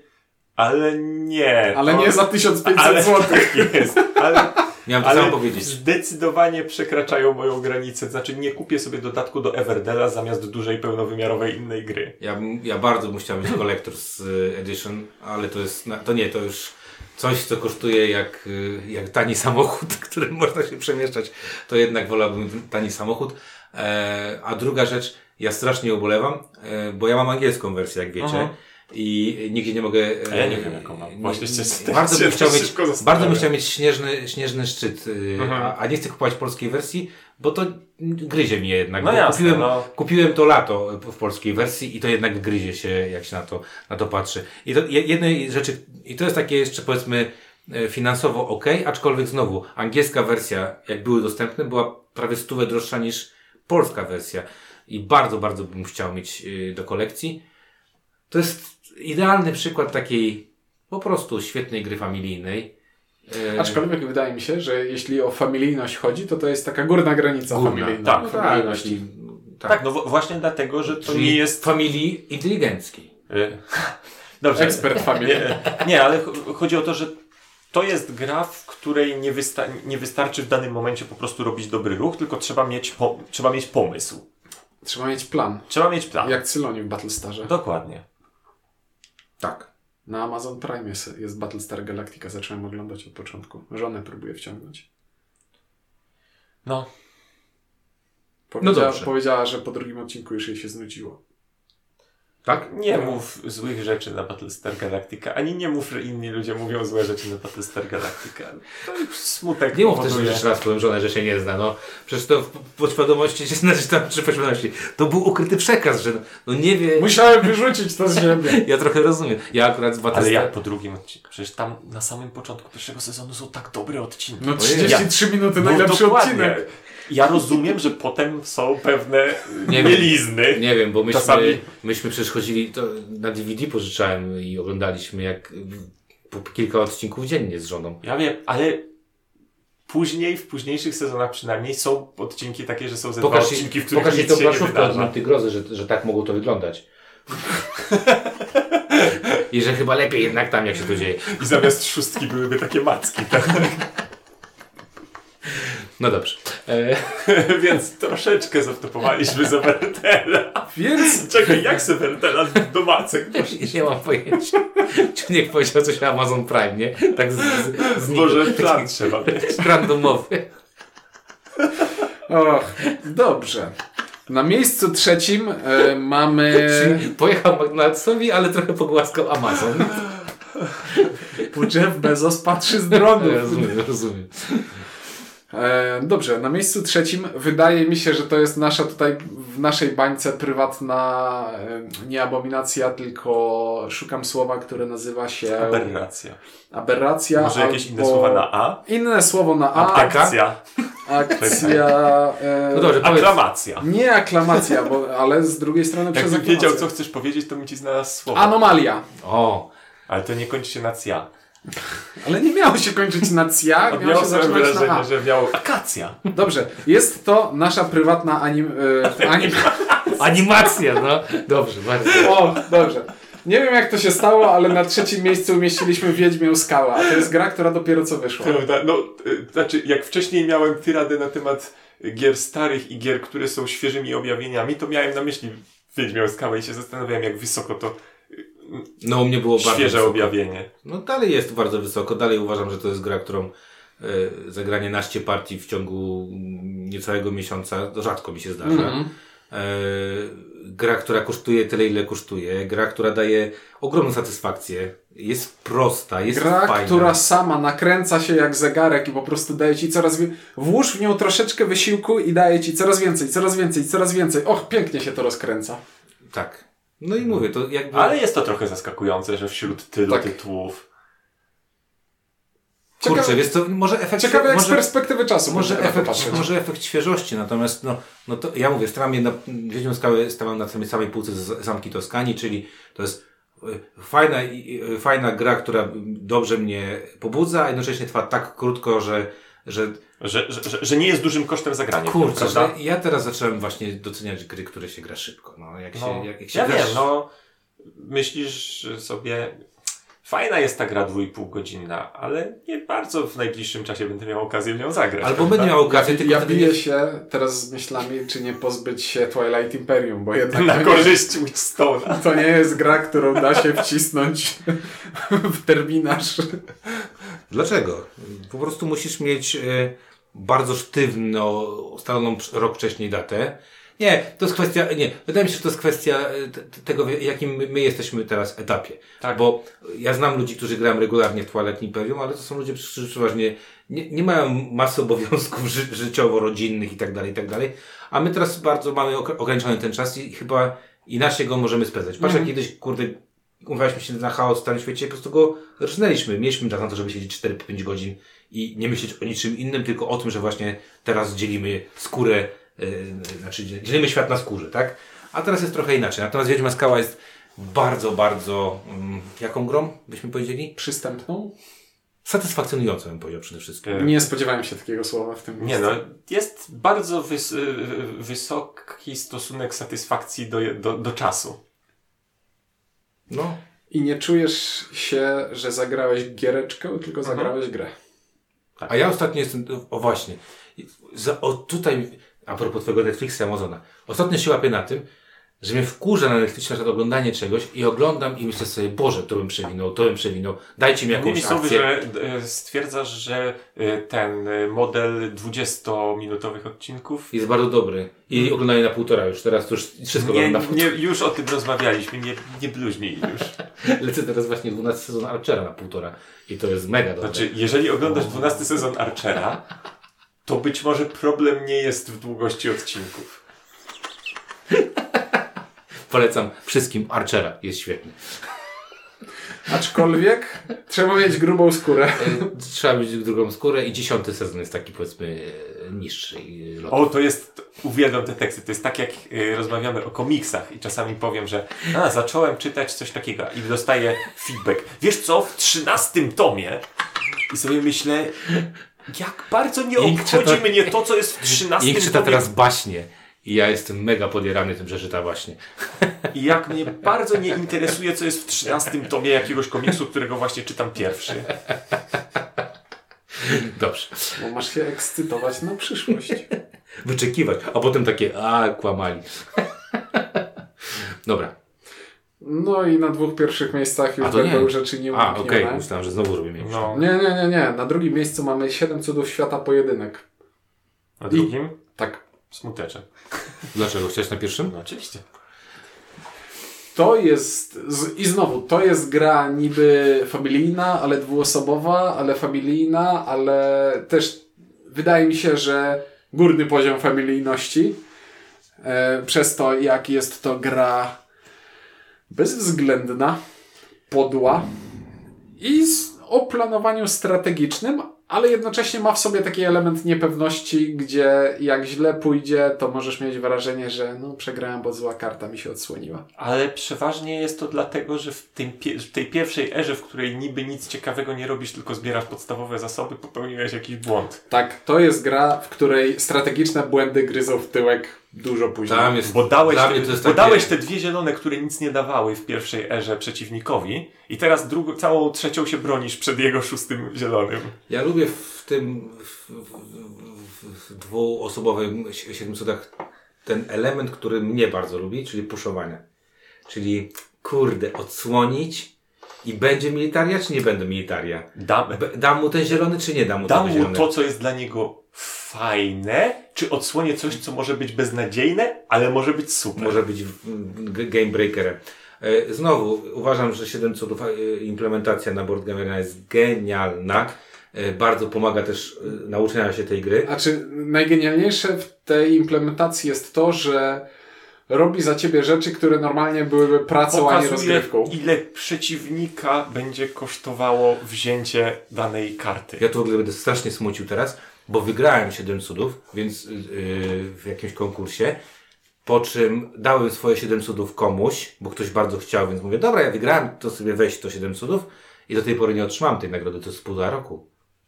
Ale nie. Ale to- nie za 1500 ale zł. tak jest. Ale, Miałem to ale samo powiedzieć. zdecydowanie przekraczają moją granicę. Znaczy nie kupię sobie dodatku do Everdela zamiast dużej pełnowymiarowej innej gry. Ja, ja bardzo bym chciał mieć Collector's y, Edition, ale to jest, to nie, to już coś, co kosztuje jak, y, jak tani samochód, którym można się przemieszczać, to jednak wolałbym tani samochód. E, a druga rzecz, ja strasznie ubolewam, e, bo ja mam angielską wersję, jak wiecie. Mhm. I nigdzie nie mogę. e, A ja nie wiem, jaką mam. nie- Właśnie się bardzo bym chciał mieć, bardzo bym chciał mieć śnieżny, śnieżny szczyt, y, Mhm. a, a nie chcę kupować polskiej wersji, bo to gryzie mnie jednak. No jasne, kupiłem, no. Kupiłem to lato w polskiej wersji i to jednak gryzie się, jak się na to, na to patrzy. I to je- jednej rzeczy, i to jest takie jeszcze powiedzmy e, finansowo ok, aczkolwiek znowu, angielska wersja, jak były dostępne, była prawie stówę droższa niż polska wersja. I bardzo, bardzo bym chciał mieć y, do kolekcji. To jest idealny przykład takiej po prostu świetnej gry familijnej. E, Aczkolwiek wydaje mi się, że jeśli o familijność chodzi, to to jest taka górna granica górna. familijna. tak, no familijności. i- tak. Tak, no właśnie dlatego, że to Czyli nie jest... familii inteligenckiej. Y, Dobrze. Ekspert familijny. Nie, nie, ale ch- chodzi o to, że to jest gra, w której nie, wysta- nie wystarczy w danym momencie po prostu robić dobry ruch, tylko trzeba mieć, trzeba mieć pomysł. Trzeba mieć plan. Trzeba mieć plan. Jak Cyloni w Battlestarze. Dokładnie. Tak. Na Amazon Prime jest, jest Battlestar Galactica. Zacząłem oglądać od początku. Żonę próbuję wciągnąć. No, Powiedziała, dobrze. powiedziała, że po drugim odcinku już jej się znudziło. Tak? nie mów złych rzeczy na Battlestar Galactica, ani nie mów, że inni ludzie mówią złe rzeczy na Battlestar Galactica. To smutek Nie mów też, raz powiem żonę, że się nie zna. No, przecież to w podświadomości się znaczy tam przy podświadomości. To był ukryty przekaz, że no nie wie. Musiałem wyrzucić to z siebie. Ja trochę rozumiem. Ja akurat z Ale Battlestar... jak po drugim odcinku? Przecież tam na samym początku pierwszego sezonu są tak dobre odcinki. No Ojej. 33 minuty, No najlepszy dokładnie. odcinek. Ja rozumiem, że potem są pewne Nie wiem. mielizny. Nie wiem, bo myśmy, Czasami- myśmy przecież chodzili, to na DVD pożyczałem i oglądaliśmy jak po kilka odcinków dziennie z żoną. Ja wiem, ale później, w późniejszych sezonach przynajmniej są odcinki takie, że są ze dwa Pokaż, odcinki, w których pokaż nic się nie planszówkę od wydarza. Monty Grozy, że, że tak mogło to wyglądać. I że chyba lepiej jednak tam, jak się to dzieje. I zamiast szóstki byłyby takie macki. Tak? No dobrze. E, Więc troszeczkę zaftopowaliśmy z Evertela. Więc Czekaj, jak z Evertela do macek? nie mam pojęcia. Ciunek powiedział coś o Amazon Prime, nie? Tak z, z, z Może plan trzeba mieć. randomowy. Och, dobrze. Na miejscu trzecim e, mamy. Czyli pojechał McDonald'sowi, ale trochę pogłaskał Amazon. Bo Jeff Bezos patrzy z dronu. Rozumiem, rozumiem. E, dobrze, na miejscu trzecim wydaje mi się, że to jest nasza tutaj w naszej bańce prywatna e, nie abominacja, tylko szukam słowa, które nazywa się Aberracja. aberracja. Może jakieś inne słowa na A? Inne słowo na A. Akcja. Akcja. E, No dobrze, powiedz. Aklamacja. Nie aklamacja, bo, ale z drugiej strony przez Jakbym wiedział, co chcesz powiedzieć, to bym ci znalazł słowo. Anomalia. O, Ale to nie kończy się na cja. Ale nie miało się kończyć na cja, miało się zaczynać na wrażenie, A. że miało akacja. Dobrze, jest to nasza prywatna anim... E, anim... animacja, no. Dobrze, bardzo. O, dobrze. Nie wiem jak to się stało, ale na trzecim miejscu umieściliśmy Wiedźmię Skała, a to jest gra, która dopiero co wyszła. Prawda? No, y, znaczy, jak wcześniej miałem tyradę na temat gier starych i gier, które są świeżymi objawieniami, to miałem na myśli Wiedźmią Skałę i się zastanawiałem, jak wysoko to No u mnie było bardzo świeże wysoko. objawienie. No dalej jest bardzo wysoko. Dalej uważam, że to jest gra, którą e, zagranie naście partii w ciągu niecałego miesiąca to rzadko mi się zdarza. Mhm. E, gra, która kosztuje tyle, ile kosztuje. Gra, która daje ogromną satysfakcję. Jest prosta, jest Gra, fajna. która sama nakręca się jak zegarek i po prostu daje ci coraz więcej. Włóż w nią troszeczkę wysiłku i daje ci coraz więcej, coraz więcej, coraz więcej. Och, pięknie się to rozkręca. Tak. No i mówię, to jakby... Ale jest to trochę zaskakujące, że wśród tylu Tak. tytułów Kurczę, Ciekawe- więc to może efekt... Ciekawe jak z może... perspektywy czasu Może efekt, może efekt świeżości, natomiast no, no to ja mówię, stawiam je na Wiedźmią Skałę, stawiam na samej, samej półce z Zamki Toskanii, czyli to jest y, fajna, i- y, fajna gra, która dobrze mnie pobudza, a jednocześnie trwa tak krótko, że, że że, że, że, nie jest dużym kosztem zagrania. kurczę, prawda? że ja teraz zacząłem właśnie doceniać gry, które się gra szybko. No, jak się, No, jak, jak się ja grasz- wiem, no myślisz sobie Fajna jest ta gra dwójpół godzinna, ale nie bardzo w najbliższym czasie będę miał okazję w nią zagrać. Albo będzie miał okazję, tylko Ja biję się teraz z myślami, czy nie pozbyć się Twilight Imperium, bo jednak Na korzyść Witchstone'a. to nie jest gra, którą da się wcisnąć w terminarz. Dlaczego? Po prostu musisz mieć e, bardzo sztywno ustaloną rok wcześniej datę. Nie, to jest kwestia, nie, wydaje mi się, że to jest kwestia e, te- te- tego, w jakim my, my jesteśmy teraz etapie. Tak. Bo ja znam ludzi, którzy grają regularnie w Twilight Imperium, ale to są ludzie, którzy przeważnie nie, nie mają masy obowiązków ży, życiowo-rodzinnych i tak dalej, i tak dalej. A my teraz bardzo mamy ograniczony ten czas i chyba inaczej go możemy spędzać. Patrz, jak kiedyś, kurde, umawialiśmy się na chaos w Starym Świecie i po prostu go rżnęliśmy. Mieliśmy czas na to, żeby siedzieć 4-5 godzin i nie myśleć o niczym innym, tylko o tym, że właśnie teraz dzielimy skórę, yy, znaczy dzielimy świat na skórze, tak? A teraz jest trochę inaczej. Natomiast Wiedźma Skała jest bardzo, bardzo, mm, jaką grą byśmy powiedzieli? Przystępną? Satysfakcjonującą bym powiedział przede wszystkim. Nie spodziewałem się takiego słowa w tym Nie miejscu. no, jest bardzo wys wysoki stosunek satysfakcji do, do, do czasu. No, I nie czujesz się, że zagrałeś giereczkę, tylko zagrałeś grę. A ja ostatnio jestem, o właśnie, za, o tutaj, a propos twojego Netflixa, Amazona, ostatnio się łapię na tym, że mnie wkurza na Netflixie na oglądanie czegoś i oglądam i myślę sobie, Boże, to bym przewinął, to bym przewinął, dajcie mi jakąś słowy, akcję. że e, stwierdzasz, że e, ten e, model 20-minutowych odcinków Jest bardzo dobry. I oglądanie na półtora już, teraz to już wszystko nie, na nie, już o tym rozmawialiśmy, nie, nie bluźnij już. półtora. Lecę teraz właśnie 12 sezon Archera na półtora. I to jest mega dobre. Znaczy, jeżeli oglądasz 12 sezon Archera, to być może problem nie jest w długości odcinków. Polecam wszystkim Archera, jest świetny. Aczkolwiek trzeba mieć grubą skórę. E, Trzeba mieć drugą skórę i dziesiąty sezon jest taki powiedzmy e, niższy. O, to jest, uwielbiam te teksty, to jest tak jak y, rozmawiamy o komiksach i czasami powiem, że a, zacząłem czytać coś takiego i dostaję feedback. Wiesz co, w trzynastym tomie i sobie myślę, jak bardzo nie Ink obchodzi czyta- mnie to, co jest w trzynastym Ink czyta tomie teraz baśnie. I ja jestem mega podjarany tym, że czyta baśnie. i jak mnie bardzo nie interesuje, co jest w trzynastym tomie jakiegoś komiksu, którego właśnie czytam pierwszy. Dobrze. Bo masz się ekscytować na przyszłość. Wyczekiwać. A potem takie, a, kłamali. Dobra. No i na dwóch pierwszych miejscach już A to nie. będą rzeczy nie A, okej. Myślałem, że znowu robimy jakieś. No, Nie, nie, nie, nie. Na drugim miejscu mamy 7 cudów świata pojedynek. na drugim Tak. smuteczek. Dlaczego? Chciałeś na pierwszym? No oczywiście. To jest, z, i znowu, to jest gra niby familijna, ale dwuosobowa, ale familijna, ale też wydaje mi się, że górny poziom familijności. E, przez to, jak jest to gra bezwzględna, podła i z, o planowaniu strategicznym, ale jednocześnie ma w sobie taki element niepewności, gdzie jak źle pójdzie, to możesz mieć wrażenie, że no przegrałem, bo zła karta mi się odsłoniła. Ale przeważnie jest to dlatego, że w, tym, w tej pierwszej erze, w której niby nic ciekawego nie robisz, tylko zbierasz podstawowe zasoby, popełniłeś jakiś błąd. Tak, to jest gra, w której strategiczne błędy gryzą w tyłek dużo później. Tam jest, Bo dałeś, bo takie- dałeś te dwie zielone, które nic nie dawały w pierwszej erze przeciwnikowi i teraz drugą, całą trzecią się bronisz przed jego szóstym zielonym. Ja lubię w tym w, w, w, dwuosobowym si- siedmiu cudach ten element, który mnie bardzo lubi, czyli puszowania. Czyli kurde, odsłonić i będzie militaria, czy nie będę militaria? Dam, B- dam mu ten zielony, czy nie dam mu dam tego mu zielonego? to, co jest dla niego fajne, czy odsłonię coś, co może być beznadziejne, ale może być super. Może być game breakerem. E, Znowu, uważam, że 7 cudów e, implementacja na board game jest genialna. E, Bardzo pomaga też nauczenia się tej gry. A czy najgenialniejsze w tej implementacji jest to, że robi za ciebie rzeczy, które normalnie byłyby pracą, a nie rozgrywką. ile przeciwnika będzie kosztowało wzięcie danej karty. Ja tu w ogóle będę strasznie smucił teraz, bo wygrałem 7 cudów, więc yy, w jakimś konkursie. Po czym dałem swoje 7 cudów komuś, bo ktoś bardzo chciał, więc mówię, dobra, ja wygrałem, to sobie weź to 7 cudów i do tej pory nie otrzymałem tej nagrody, to jest półtora roku.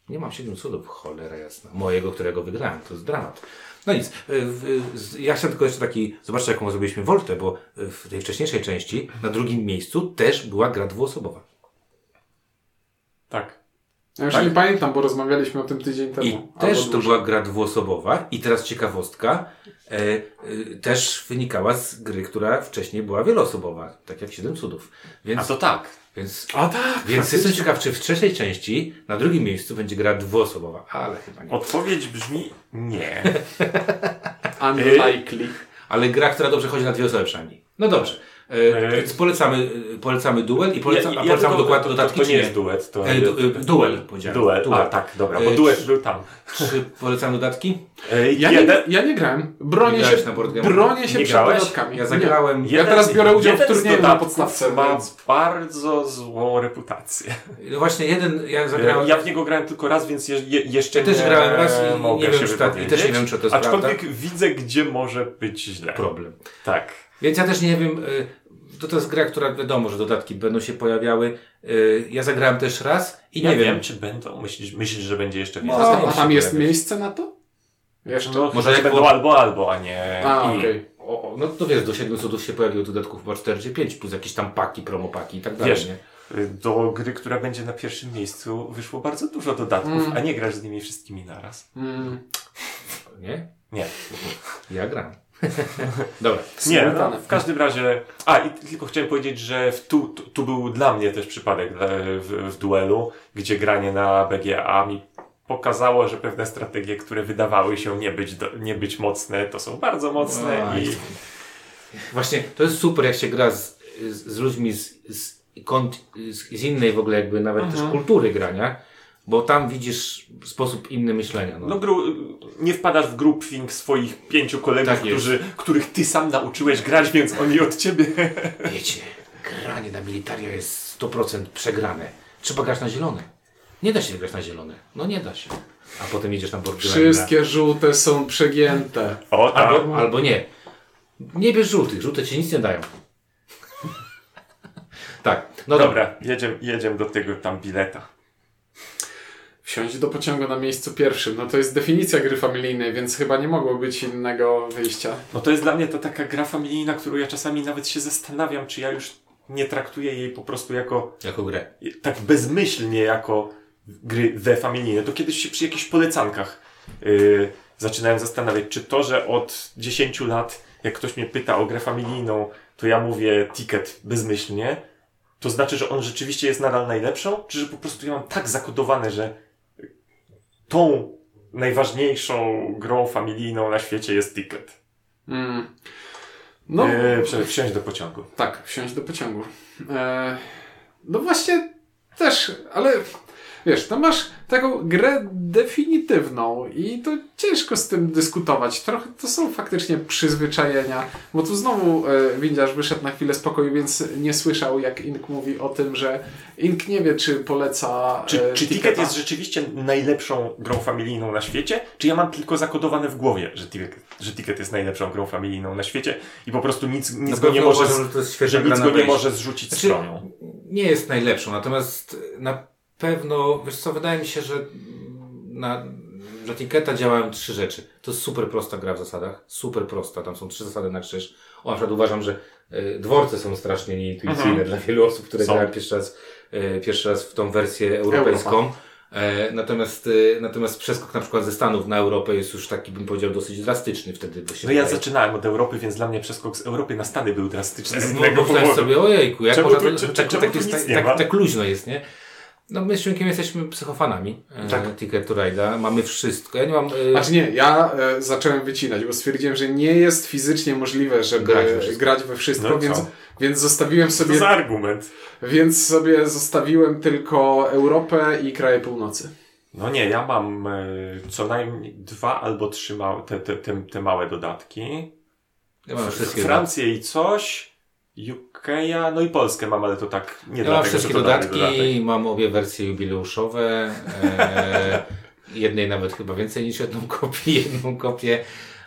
Nie mam 7 cudów, cholera jasna. Mojego, którego wygrałem, to jest dramat. No nic, z- ja chciałem tylko jeszcze taki, zobaczcie jaką zrobiliśmy woltę, bo w tej wcześniejszej części, na drugim miejscu też była gra dwuosobowa. Tak. Ja już Tak. nie pamiętam, bo rozmawialiśmy o tym tydzień temu. I też to była gra dwuosobowa. I teraz ciekawostka. E, e, też wynikała z gry, która wcześniej była wieloosobowa. Tak jak Siedem Cudów. Więc, A to tak. Więc, A tak! więc jestem ciekaw, czy w trzeciej części na drugim miejscu będzie gra dwuosobowa. Ale chyba nie. Odpowiedź brzmi nie. Unlikely. Ale gra, która dobrze chodzi na dwie osoby przynajmniej. No dobrze. E, E, więc polecamy, e, polecamy duel i poleca, Ja- a ja polecamy dokładnie dodatki, to, to nie jest duet. To E, du, e, duel, powiedziałem. Duel. Duel. A, tak, dobra, bo E, duet czy- był tam. Czy polecam dodatki? E, Ja nie, jeden, ja nie grałem. Bronię Nie się, na board game? bronię się Nie przed grałeś? dodatkami. Ja zagrałem. Ja teraz biorę udział w jeden turnieju na podstawce, ma więc- bardzo złą reputację. No właśnie jeden, ja zagrałem. Ja w niego grałem tylko raz, więc je, je, jeszcze Ja też nie grałem raz i mogę nie wiem, się tak- i też nie wiem, czy to jest Aczkolwiek widzę, gdzie może być źle. problem. Tak. Więc ja też nie wiem, y, to, to jest gra, która wiadomo, że dodatki będą się pojawiały. Y, Ja zagrałem też raz i nie ja wiem. wiem, czy będą. Myślisz, myślisz że będzie jeszcze No, więcej? A, a tam jest pojawiać. miejsce na to? Jeszcze? No, Może Może jak będą albo, albo, a nie A, i. okej. O, o, no to wiesz, do 7 cudów się pojawiło dodatków chyba 4 czy 5, plus jakieś tam paki, promopaki i tak dalej. Wiesz, nie? Do gry, która będzie na pierwszym miejscu, wyszło bardzo dużo dodatków, Mm. a nie grasz z nimi wszystkimi naraz. Mm. nie? Nie. Ja gram. Dobra. Nie, no, w każdym razie. A, i tylko chciałem powiedzieć, że w tu, tu, tu był dla mnie też przypadek dla- w, w duelu, gdzie granie na BGA mi pokazało, że pewne strategie, które wydawały się nie być, do, nie być mocne, to są bardzo mocne Aj. i Właśnie, to jest super, jak się gra z, z, z ludźmi z, z, kont, z, z innej w ogóle jakby nawet Mhm. też kultury grania, bo tam widzisz sposób inny myślenia. No. no, gru, nie wpadasz w groupthink swoich pięciu kolegów, Tak którzy, których ty sam nauczyłeś grać, więc oni od ciebie. Wiecie, granie na militaria jest 100% przegrane. Trzeba grać na zielone. Nie da się grać na zielone. No nie da się. A potem jedziesz na borderline. Wszystkie żółte są przegięte. O, tak. Albo, albo nie. Nie bierz żółtych. Żółte ci nic nie dają. tak. No dobra. Dobra, jedziemy jedziemy do tego tam bileta. Wsiąść do pociągu na miejscu pierwszym. No to jest definicja gry familijnej, więc chyba nie mogło być innego wyjścia. No to jest dla mnie to taka gra familijna, którą ja czasami nawet się zastanawiam, czy ja już nie traktuję jej po prostu jako Jako grę. tak bezmyślnie jako gry we familijne. To kiedyś się przy jakichś polecankach yy, zaczynałem zastanawiać, czy to, że od 10 lat, jak ktoś mnie pyta o grę familijną, to ja mówię ticket bezmyślnie, to znaczy, że on rzeczywiście jest nadal najlepszą, czy że po prostu ja mam tak zakodowane, że tą najważniejszą grą familijną na świecie jest ticket. Mm. No, Yy, prze- wsiąść do pociągu. tak, wsiąść do pociągu. E, no właśnie też, ale wiesz, to masz taką grę definitywną i to ciężko z tym dyskutować. Trochę to są faktycznie przyzwyczajenia, bo tu znowu e, windiarz wyszedł na chwilę spokoju, więc nie słyszał, jak Ink mówi o tym, że Ink nie wie, czy poleca. Czy, e, czy Ticket Ticketa. jest rzeczywiście najlepszą grą familijną na świecie? Czy ja mam tylko zakodowane w głowie, że Ticket, że Ticket jest najlepszą grą familijną na świecie i po prostu nic, nic Na go nie może, uważam, że to jest świetna że nic go nie może zrzucić Znaczy, stroną. nie jest najlepszą, natomiast na pewno, wiesz co, wydaje mi się, że na że Ticketa działają trzy rzeczy. To jest super prosta gra w zasadach. Super prosta. Tam są trzy zasady na krzyż. O, na przykład uważam, że y, dworce są strasznie nieintuicyjne Mhm. dla wielu osób, które Są. grają pierwszy raz, y, pierwszy raz w tą wersję europejską. E, natomiast, y, natomiast przeskok na przykład ze Stanów na Europę jest już taki, bym powiedział, dosyć drastyczny wtedy. Bo się No ja zaczynałem od Europy, więc dla mnie przeskok z Europy na Stany był drastyczny. Z No, innego bo myślałem powodu. sobie, ojejku, jak Czemu można tu- to, cze- tak, czemu tak, tak, tak, tak luźno jest, nie? No my z Szymkiem jesteśmy psychofanami e, Tak. Ticket to Ride'a, mamy wszystko. Ja nie mam... E, Znaczy nie, ja e, zacząłem wycinać, bo stwierdziłem, że nie jest fizycznie możliwe, żeby Grać grać we we wszystko. wszystko, No więc, co? więc zostawiłem Co sobie za argument? więc sobie zostawiłem tylko Europę i kraje północy. No nie, ja mam e, co najmniej dwa albo trzy małe, te, te, te, te małe dodatki. ja mam wszystkie, Francję i coś, UK'a, no i Polskę mam, ale to tak nie ja mam dlatego, wszystkie to dany dodatki, dodatek. mam obie wersje jubileuszowe. E, jednej nawet chyba więcej niż jedną kopię, jedną kopię.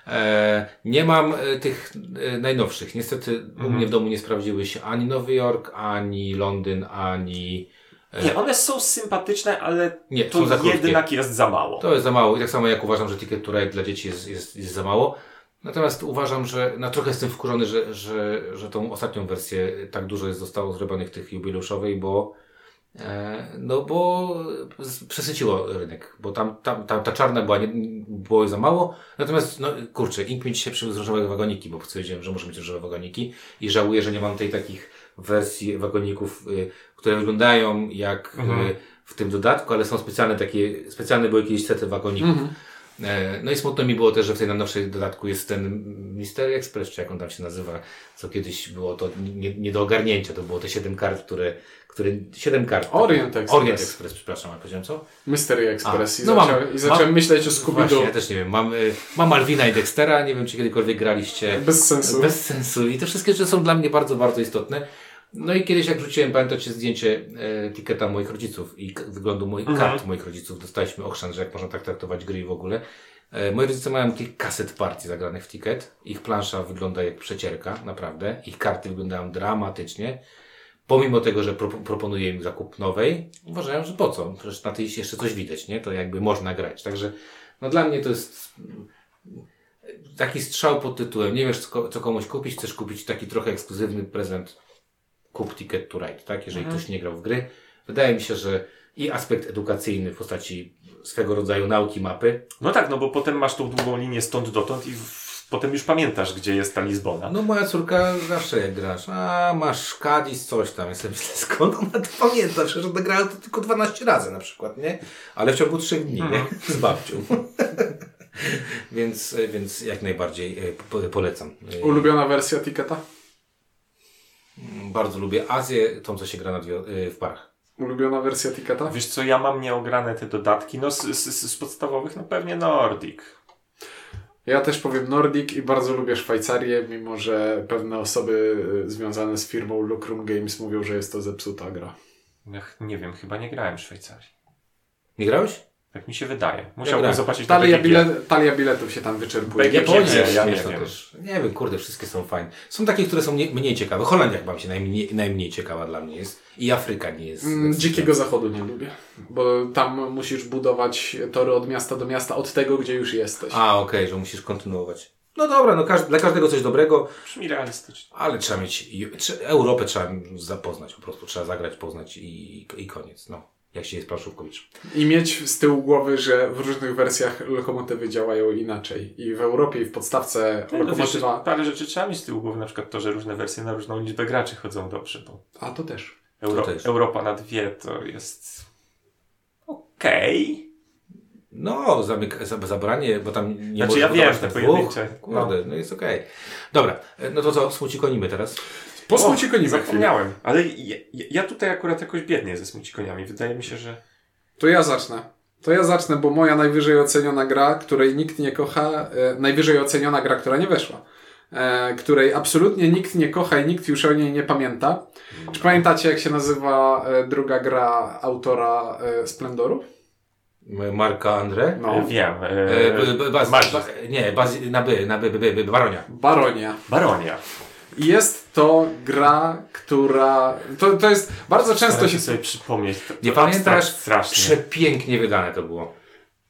E, nie mam e, tych e, najnowszych. Niestety u Mhm. mnie w domu nie sprawdziły się ani Nowy Jork, ani Londyn, ani... e, Nie, one są sympatyczne, ale Nie, to jednak jest za mało. To jest za mało. I tak samo jak uważam, że Ticket to Ride dla dzieci jest, jest, jest za mało. Natomiast uważam, że na trochę jestem wkurzony, że, że, że tą ostatnią wersję tak dużo jest zostało zrobionych tych jubileuszowej, bo E, No bo przesyciło rynek, bo tam, tam, tam ta czarna była, nie, było za mało. Natomiast, no kurczę, Ink mi dzisiaj przywiózł różowe wagoniki, bo stwierdziłem, że muszę mieć różowe wagoniki i żałuję, że nie mam tej takich wersji wagoników, y, które wyglądają jak y, w tym dodatku, ale są specjalne takie, specjalne były kiedyś sety wagoników. E, No i smutno mi było też, że w tej najnowszej dodatku jest ten Mystery Express, czy jak on tam się nazywa, co kiedyś było to nie, nie do ogarnięcia. To było te 7 kart, które, które 7 kart. Orient Express. Orient Express, przepraszam, a powiedziałem co? Mystery Express. A, I, no mam- zacząłem, I zacząłem mam- myśleć o Właśnie, Scooby-Doo. ja też nie wiem. Mam, y, mam Alvina i Dextera, nie wiem czy kiedykolwiek graliście. Bez sensu. Bez sensu. I te wszystkie rzeczy są dla mnie bardzo, bardzo istotne. No i kiedyś jak wrzuciłem, pamiętacie zdjęcie e, tiketa moich rodziców i wyglądu moich kart moich rodziców, dostaliśmy ochrzan, że jak można tak traktować gry i w ogóle. E, moi rodzice mają kilka kaset partii zagranych w ticket. Ich plansza wygląda jak przecierka, naprawdę. Ich karty wyglądają dramatycznie. Pomimo tego, że pro, proponuję im zakup nowej, uważają, że po co? Przecież na tej jeszcze coś widać, nie? To jakby można grać. Także, no dla mnie to jest taki strzał pod tytułem, nie wiesz co, co komuś kupić, chcesz kupić taki trochę ekskluzywny prezent, kup Ticket to Ride, tak? Jeżeli ktoś nie grał w gry. Wydaje mi się, że i aspekt edukacyjny w postaci swego rodzaju nauki mapy. No tak, no bo potem masz tą długą linię stąd dotąd i w, potem już pamiętasz, gdzie jest ta Lizbona. No moja córka zawsze jak grasz, a masz Cadiz, coś tam. Ja sobie myślę, skąd ona to pamięta? Przecież ona grała to tylko 12 razy na przykład, nie? Ale w ciągu 3 dni, nie? Z babcią. więc, więc jak najbardziej e, po, polecam. E, Ulubiona wersja Ticketa? Bardzo lubię Azję, tą co się gra e, w parach. Ulubiona wersja Ticketa? Wiesz co, ja mam nieograne te dodatki, no z, z, z podstawowych, no pewnie Nordic. Ja też powiem Nordic i bardzo lubię Szwajcarię, mimo że pewne osoby y, związane z firmą Lucrum Games mówią, że jest to zepsuta gra. Ja ch- nie wiem, chyba nie grałem w Szwajcarii. Nie grałeś? Tak mi się wydaje. Musiałbym grałem. zobaczyć Talia, bilet, talia biletów się tam wyczerpuje. Japonia jest ja nie wiem. też. Nie wiem, kurde, wszystkie są fajne. Są takie, które są nie, mniej ciekawe. Holandia chyba mi się najmniej, najmniej ciekawa dla mnie jest. I Afryka nie jest. Mm, Dzikiego Zachodu nie lubię, bo tam musisz budować tory od miasta do miasta, od tego, gdzie już jesteś. A, okej, że musisz kontynuować. No dobra, no każdy, dla każdego coś dobrego, Brzmi realistycznie. ale trzeba mieć, Europę trzeba zapoznać po prostu, trzeba zagrać, poznać i, i koniec, no. Jak się jest planszówkowicz. I mieć z tyłu głowy, że w różnych wersjach lokomotywy działają inaczej. I w Europie, i w podstawce No, wiesz, lokomotywa... parę rzeczy trzeba mieć z tyłu głowy, na przykład to, że różne wersje na różną liczbę graczy chodzą dobrze, bo A to też. Euro, też. Europa na dwie to jest okej. No, zamyk, za- zabranie, bo tam nie Znaczy, może ja wiem, budować te na dwóch. pojedyncze, Kurde, no, jest okej. Dobra, e, no to co, smucikonimy teraz? Po smucikoni za chwilę. Zapomniałem, ale ja, ja tutaj akurat jakoś biednie ze smucikoniami. Wydaje mi się, że To ja zacznę. To ja zacznę, bo moja najwyżej oceniona gra, której nikt nie kocha, e, najwyżej oceniona gra, która nie weszła, e, której absolutnie nikt nie kocha i nikt już o niej nie pamięta. Czy pamiętacie, jak się nazywa e, druga gra autora e, Splendoru? Marka Andre? No. wiem. E, E, b- b- baz, nie, baz, na by, na by, by, by, by, Baronia. Baronia. Baronia. Jest to gra, która... To, to jest... Bardzo często Staram się... sobie przypomnieć. To, Nie to pamiętasz? Strasznie. Przepięknie wydane to było.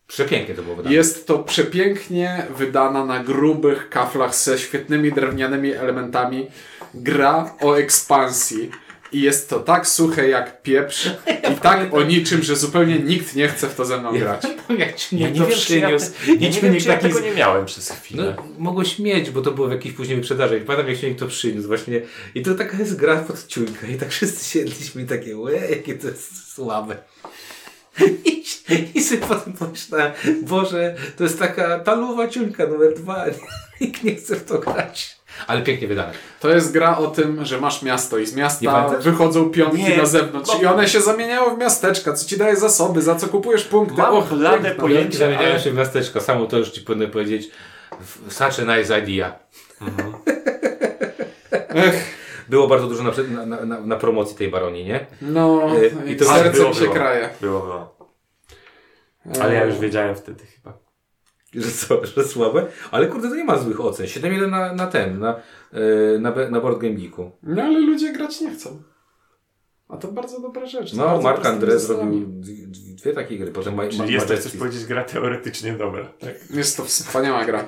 Przepięknie to było wydane. Jest to przepięknie wydana na grubych kaflach ze świetnymi drewnianymi elementami gra o ekspansji. I jest to tak suche jak pieprz i tak o niczym, że zupełnie nikt nie chce w to ze mną grać. Jak ci Ja nikt nie to wiem, ja, przyniósł. ja nie wiem, nikt czy ja tego nie miałem przez chwilę. No, mogłeś mieć, bo to było w jakiejś później wyprzedaży. Pamiętam, jak się nikt to przyniósł właśnie. I to taka jest gra pod ciuńkę. I tak wszyscy siedliśmy i takie, łe, jakie to jest słabe. I, I sobie potem pomyślałem, Boże, to jest taka taluwa ciuńka numer dwa. Nikt nie chce w to grać. Ale pięknie wydane. To jest gra o tym, że masz miasto i z miasta wychodzą pionki Nie, na zewnątrz i one się zamieniają w miasteczka, co ci daje zasoby, za co kupujesz punkty. Mam Och, piękna. pojęcie. Pojęci zamieniają ale- się w miasteczko. Samo to już ci powinno powiedzieć. Such a nice idea. Ech, Było bardzo dużo na, na, na, na, promocji tej baronii, nie? no, I i to- serce było, mi się było. kraje. Było, było. Ale ja już wiedziałem wtedy chyba. Że co, że słabe? Ale kurde, to nie ma złych ocen. 7-1 na, na ten, na, yy, na, na Board Game Geeku. No ale ludzie grać nie chcą. A to bardzo dobra rzecz. No, Mark André zrobił dwie, dwie takie gry. Potem Ma- Ma- Czyli jest to, chcesz powiedzieć, gra teoretycznie dobra. Tak? Jest to wspaniała gra.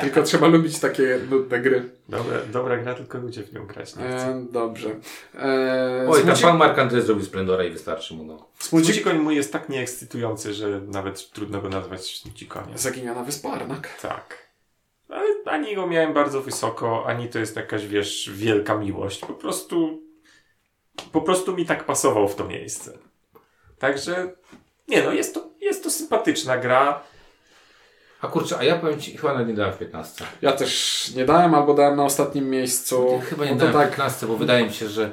Tylko trzeba lubić takie nudne gry. Dobra, dobra gra, tylko ludzie w nią grać nie chcą. E, dobrze. E, Oj, tam Smuci- pan Mark André zrobił Splendora i wystarczy mu. No. Smuci... Smucikoń mój jest tak nieekscytujący, że nawet trudno go nazwać smucikoniem. Zaginiona wyspa Arnak. Tak. Ale ani go miałem bardzo wysoko, ani to jest jakaś, wiesz, wielka miłość. Po prostu, po prostu mi tak pasował w to miejsce. Także, nie no, jest to, jest to sympatyczna gra. A kurczę, a ja powiem Ci, chyba nawet nie dałem w 15. Ja też nie dałem, albo dałem na ostatnim miejscu. Chyba nie No to dałem w tak. 15, bo wydaje mi się, że,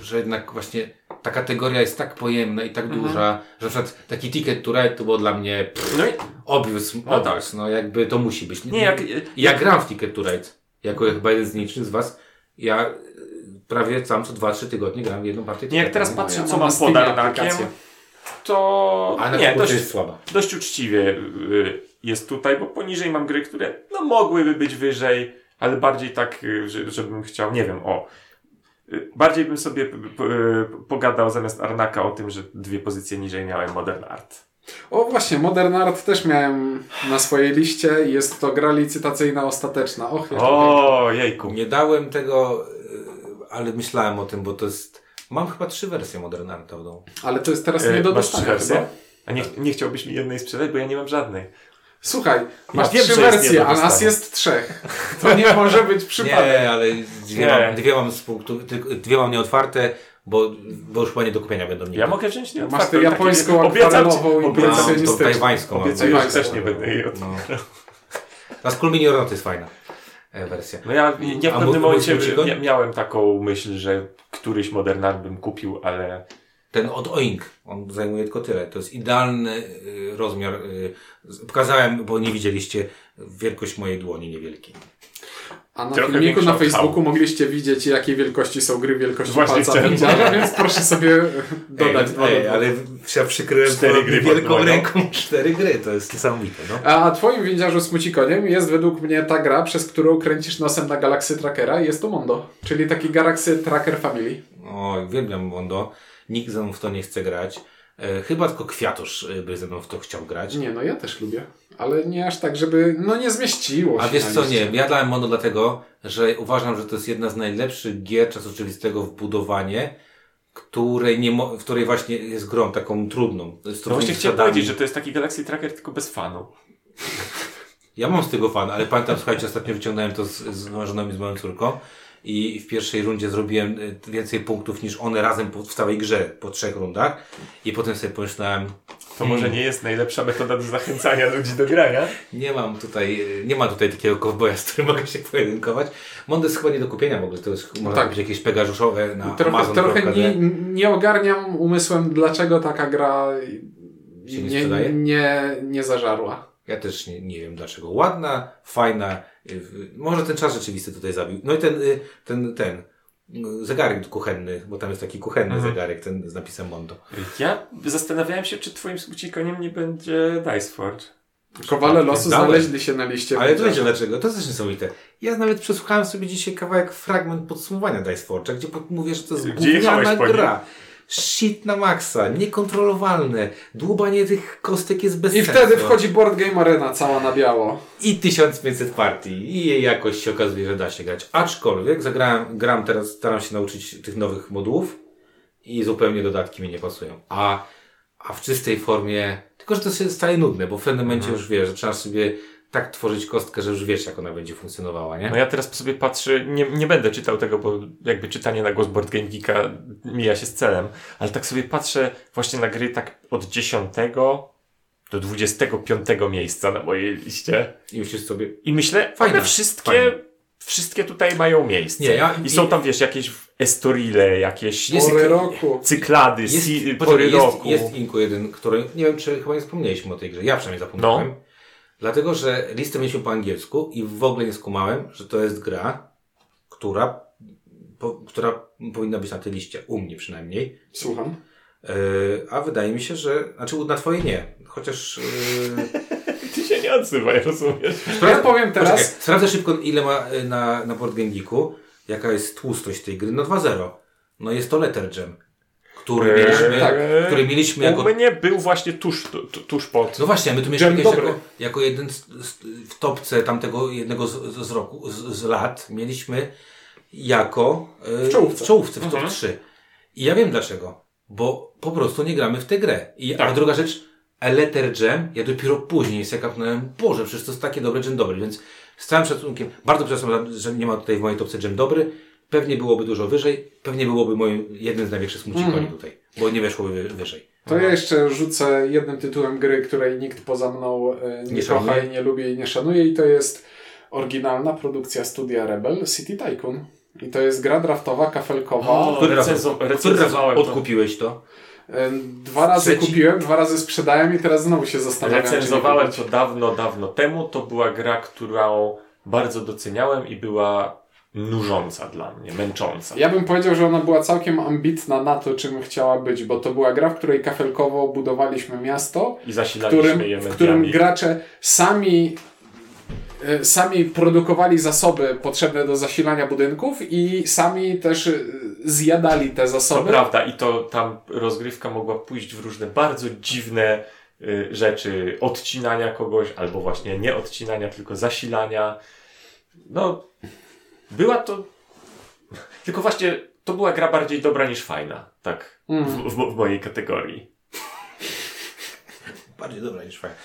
że jednak właśnie ta kategoria jest tak pojemna i tak Mhm. duża, że na przykład taki Ticket to Ride to było dla mnie pff, No i, obvious, No obvious, no jakby to musi być. nie, jak, Ja gram w Ticket to Ride, jako chyba jeden z nielicznych z Was. Ja prawie sam co 2-3 tygodnie gram jedną partię nie, jak teraz patrzę, ja co mam mam pod Arnakiem, to A nie, dość, jest słaba. dość uczciwie y, jest tutaj, bo poniżej mam gry, które no mogłyby być wyżej, ale bardziej tak, y, że, żebym chciał, nie wiem, o. y, Bardziej bym sobie pogadał zamiast Arnaka o tym, że dwie pozycje niżej miałem Modern Art. O właśnie, Modern Art też miałem na swojej liście. Jest to gra licytacyjna ostateczna. Och, jak O, jejku. Nie dałem tego, ale myślałem o tym, bo to jest... Mam chyba trzy wersje Modern Arta w domu. Ale to jest teraz E, nie do masz trzy dostania wersje? A nie, nie chciałbyś mi jednej sprzedać, bo ja nie mam żadnej. Słuchaj, masz wiem, trzy wersje, a nas jest trzech. To nie może być przypadek. Nie, ale dwie, Nie. Mam, dwie mam z punktu, tylko, dwie mam nieotwarte, bo, bo już chyba nie do kupienia będą nigdy. Ja mogę wziąć nie Masz tę japońską akwarelową i obiecam, tą impresjonistyczną. tajwańską. obiecuję, że też nie będę jej od... No. Ta z Kulminiorna to jest fajna wersja. No ja, ja w A pewnym momencie mia- miałem taką myśl, że któryś Modern Art bym kupił, ale Ten od Oink, on zajmuje tylko tyle. To jest idealny y, rozmiar. Y, pokazałem, bo nie widzieliście, wielkość mojej dłoni niewielkiej. A na Trochę filmiku na Facebooku mogliście widzieć, jakiej wielkości są gry wielkości Właśnie palca widziana, więc proszę sobie dodać dwa ej, dwóch. ale ja przykryłem Cztery gry wielką ręką cztery gry. To jest niesamowite, no. A, a twoim więziarzu smucikoniem jest według mnie ta gra, przez którą kręcisz nosem na Galaxy Trackera i jest to Mondo. Czyli taki Galaxy Tracker Family. O, uwielbiam Mondo. Nikt ze mną w to nie chce grać. E, chyba tylko Kwiatusz y, by ze mną w to chciał grać. Nie, no ja też lubię. Ale nie aż tak, żeby, no nie zmieściło się A wiesz co, nie, ja dałem Mondo dlatego, że uważam, że to jest jedna z najlepszych gier czasu oczywistego w budowanie, której nie mo- w której właśnie jest grą taką trudną. Z no właśnie chciałem powiedzieć, że to jest taki Galaxy Tracker tylko bez fanu. Ja mam z tego fan, ale pamiętam, słuchajcie, ostatnio wyciągnąłem to z, z i z moją córką i w pierwszej rundzie zrobiłem y, więcej punktów niż one razem po, w całej grze po trzech rundach i potem sobie pomyślałem, To może nie jest najlepsza metoda do zachęcania ludzi do grania. nie mam tutaj, y, nie ma tutaj takiego kowboja, z którym mogę się pojedynkować. Mondo jest chyba nie do kupienia w ogóle, to jest, można tak. kupić jakieś pegazuszowe na Trochę, Amazon. trochę nie, nie ogarniam umysłem, dlaczego taka gra Się nie nie, nie, nie zażarła. Ja też nie, nie wiem dlaczego. Ładna, fajna. Y, Może ten czas rzeczywisty tutaj zabił. No i ten, y, ten, ten y, zegarek kuchenny, bo tam jest taki kuchenny Mhm. zegarek, ten z napisem Mondo. Ja zastanawiałem się, czy twoim smucikoniem nie będzie Dice Forge. Kowale losu Dałem. znaleźli się na liście. Ale to wiecie dlaczego? To jest też niesamowite. Ja nawet przesłuchałem sobie dzisiaj kawałek, fragment podsumowania Dice Forge'a, gdzie mówię, że to jest gówniana gra. Shit na maksa, niekontrolowalne, dłubanie tych kostek jest bez I sensu. wtedy wchodzi Board Game Arena cała na biało. I 1500 partii. I jej jakość się okazuje, że da się grać. Aczkolwiek zagrałem, gram teraz, staram się nauczyć tych nowych modułów i zupełnie dodatki mi nie pasują. A, a w czystej formie, tylko że to się staje nudne, bo w pewnym momencie już wiesz, że trzeba sobie tak tworzyć kostkę, że już wiesz, jak ona będzie funkcjonowała, nie? No ja teraz sobie patrzę, nie, nie będę czytał tego, bo jakby czytanie na głos Board Game Geeka mija się z celem, ale tak sobie patrzę właśnie na gry tak od 10 do 25 miejsca na mojej liście I myślisz sobie, i myślę, Fajne, one wszystkie, fajne. wszystkie tutaj mają miejsce. Nie, ja- I są tam, wiesz, jakieś Estorile, jakieś Jest- Pory roku. cyklady, jest, si, pory jest, roku. jest Inku jeden, który, nie wiem, czy chyba nie wspomnieliśmy o tej grze, ja przynajmniej zapomniałem. No. Dlatego, że listę mieliśmy po angielsku i w ogóle nie skumałem, że to jest gra, która, po, która powinna być na tej liście, u mnie przynajmniej. Słucham. Yy, a wydaje mi się, że, znaczy na twojej nie, chociaż... Yy, Ty się nie odzywaj, rozumiesz? Ja powiem teraz, Poczekaj, sprawdzę szybko ile ma y, na, na Board Game Geeku, jaka jest tłustość tej gry, no 2.0. No jest to Letter Jam. Który mieliśmy, tak. który mieliśmy jako U mnie był właśnie tuż, tu, tu, tuż pod. No właśnie, my tu mieliśmy jako, jako jeden z, z, w topce tamtego jednego z, z, roku, z, lat, mieliśmy jako e, W czołówce. w, czołówce, w top Mhm. 3. I ja wiem dlaczego. Bo po prostu nie gramy w tę grę. I, A Tak. druga rzecz, Eleter Jam, ja dopiero później sobie kapnąłem, Boże, przecież to jest takie dobre Jam dobry, więc z całym szacunkiem, bardzo przepraszam, że nie ma tutaj w mojej topce Jam dobry, pewnie byłoby dużo wyżej, pewnie byłoby moim jednym z największych smucikoni Mhm. tutaj, bo nie weszłoby wy, wyżej. To ja jeszcze rzucę jednym tytułem gry, której nikt poza mną e, nie, Nie kocha i nie lubi i nie szanuje i to jest oryginalna produkcja studia Rebel, City Tycoon. I to jest gra draftowa, kafelkowa. O, Który raz, odkupiłeś to? E, Dwa razy Trzeci? kupiłem, dwa razy sprzedałem i teraz znowu się zastanawiam. Recenzowałem to dawno, dawno temu. To była gra, którą bardzo doceniałem i była nużąca dla mnie, męcząca. Ja bym powiedział, że ona była całkiem ambitna na to, czym chciała być, bo to była gra, w której kafelkowo budowaliśmy miasto, I zasilaliśmy którym, je w którym mediami. gracze sami e, sami produkowali zasoby potrzebne do zasilania budynków i sami też e, zjadali te To zasoby. prawda i to tam rozgrywka mogła pójść w różne bardzo dziwne y, rzeczy. Odcinania kogoś, albo właśnie nie odcinania, tylko zasilania. No, była to... Tylko właśnie to była gra bardziej dobra niż fajna. Tak, Mm. w, w, w mojej kategorii. Bardziej dobra niż fajna.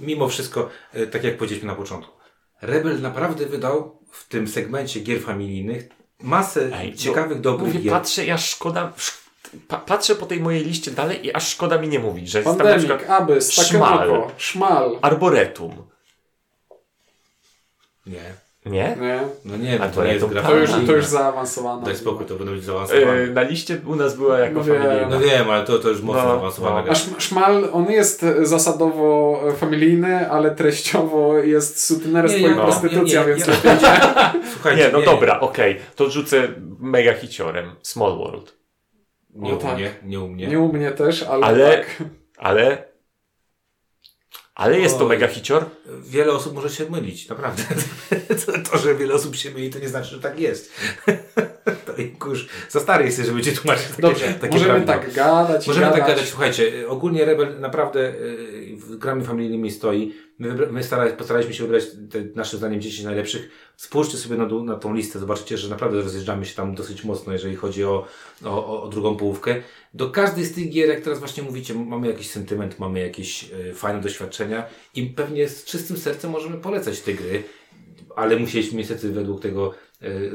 Mimo wszystko, e, tak jak powiedzieliśmy na początku, Rebel naprawdę wydał w tym segmencie gier familijnych masę Ej, ciekawych, no, dobrych Mówię, gier. patrzę, ja szkoda... sz- Pa, patrzę po tej mojej liście dalej i aż szkoda mi nie mówić, że jest tam na Pandemic, przykład Abyss, Szmal. Takenoko, Szmal. Arboretum. Nie. Nie? Nie? No nie, A to to nie jest gra To już, to już zaawansowane. Daj spokój, to będą być zaawansowane. E, na liście u nas była jako No wiem. familijna. No wiem, ale to, to już mocno No, zaawansowana no. gra. A Sz- Szmal, on jest zasadowo familijny, ale treściowo jest sutnerstwo Nie, i ja- prostytucja, nie, nie, więc ja- lepiej Słuchajcie, Nie, no dobra, okej. To rzucę mega hiciorem. Small World. Nie O, u tak. mnie, nie u mnie. nie u mnie też, ale, Ale- tak. Ale... Ale jest to mega hicior. Wiele osób może się mylić, naprawdę. To, to, że wiele osób się myli, to nie znaczy, że tak jest. To już za stary jesteś, żeby cię tłumaczyć takie, Dobrze, takie możemy tak gadać, Możemy gadać. tak gadać, słuchajcie, ogólnie Rebel naprawdę y, w grami familijnymi stoi. My, my stara, postaraliśmy się wybrać te naszym zdaniem 10 najlepszych. Spójrzcie sobie na, dół- na tą listę, zobaczycie, że naprawdę rozjeżdżamy się tam dosyć mocno, jeżeli chodzi o, o, o, drugą połówkę. Do każdej z tych gier, jak teraz właśnie mówicie, mamy jakiś sentyment, mamy jakieś y, fajne doświadczenia i pewnie z czystym sercem możemy polecać te gry, ale musieliśmy niestety według tego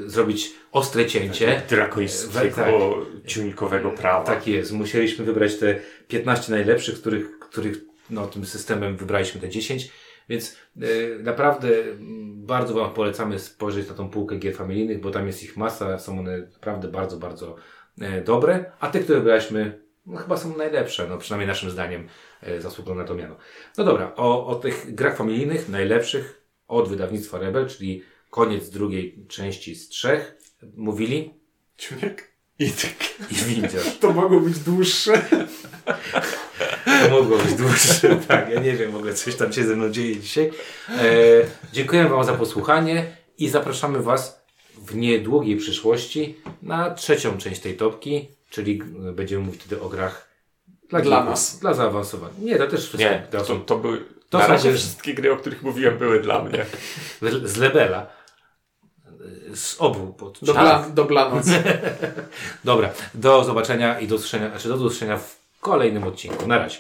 zrobić ostre cięcie. Drakońskiego, Tak. ciunikowego prawa. Tak jest. Musieliśmy wybrać te 15 najlepszych, których, których no, tym systemem wybraliśmy te 10. Więc e, naprawdę mm, bardzo Wam polecamy spojrzeć na tą półkę gier familijnych, bo tam jest ich masa, są one naprawdę bardzo, bardzo e, dobre, a te, które wybraliśmy, no, chyba są najlepsze, no przynajmniej naszym zdaniem e, zasługują na to miano. No dobra, o, o tych grach familijnych, najlepszych od wydawnictwa Rebel, czyli koniec drugiej części z trzech, mówili Ciuniek? I tak. i Windziarz. To mogło być dłuższe. To mogło być dłuższe. Tak, ja nie wiem, w ogóle coś tam się ze mną dzieje dzisiaj. E, dziękujemy Wam za posłuchanie i zapraszamy Was w niedługiej przyszłości na trzecią część tej topki, czyli będziemy mówić wtedy o grach dla, Dla geeków, nas. Dla zaawansowanych. Nie, to też wszystko. Nie, to to, są to były... to na są razie wszystkie gry, o których mówiłem, były dla mnie. z, z Lebela. Z obu pod Do, bla, do Blanoc. Dobra, do zobaczenia i do usłyszenia, znaczy do usłyszenia w kolejnym odcinku. Na razie.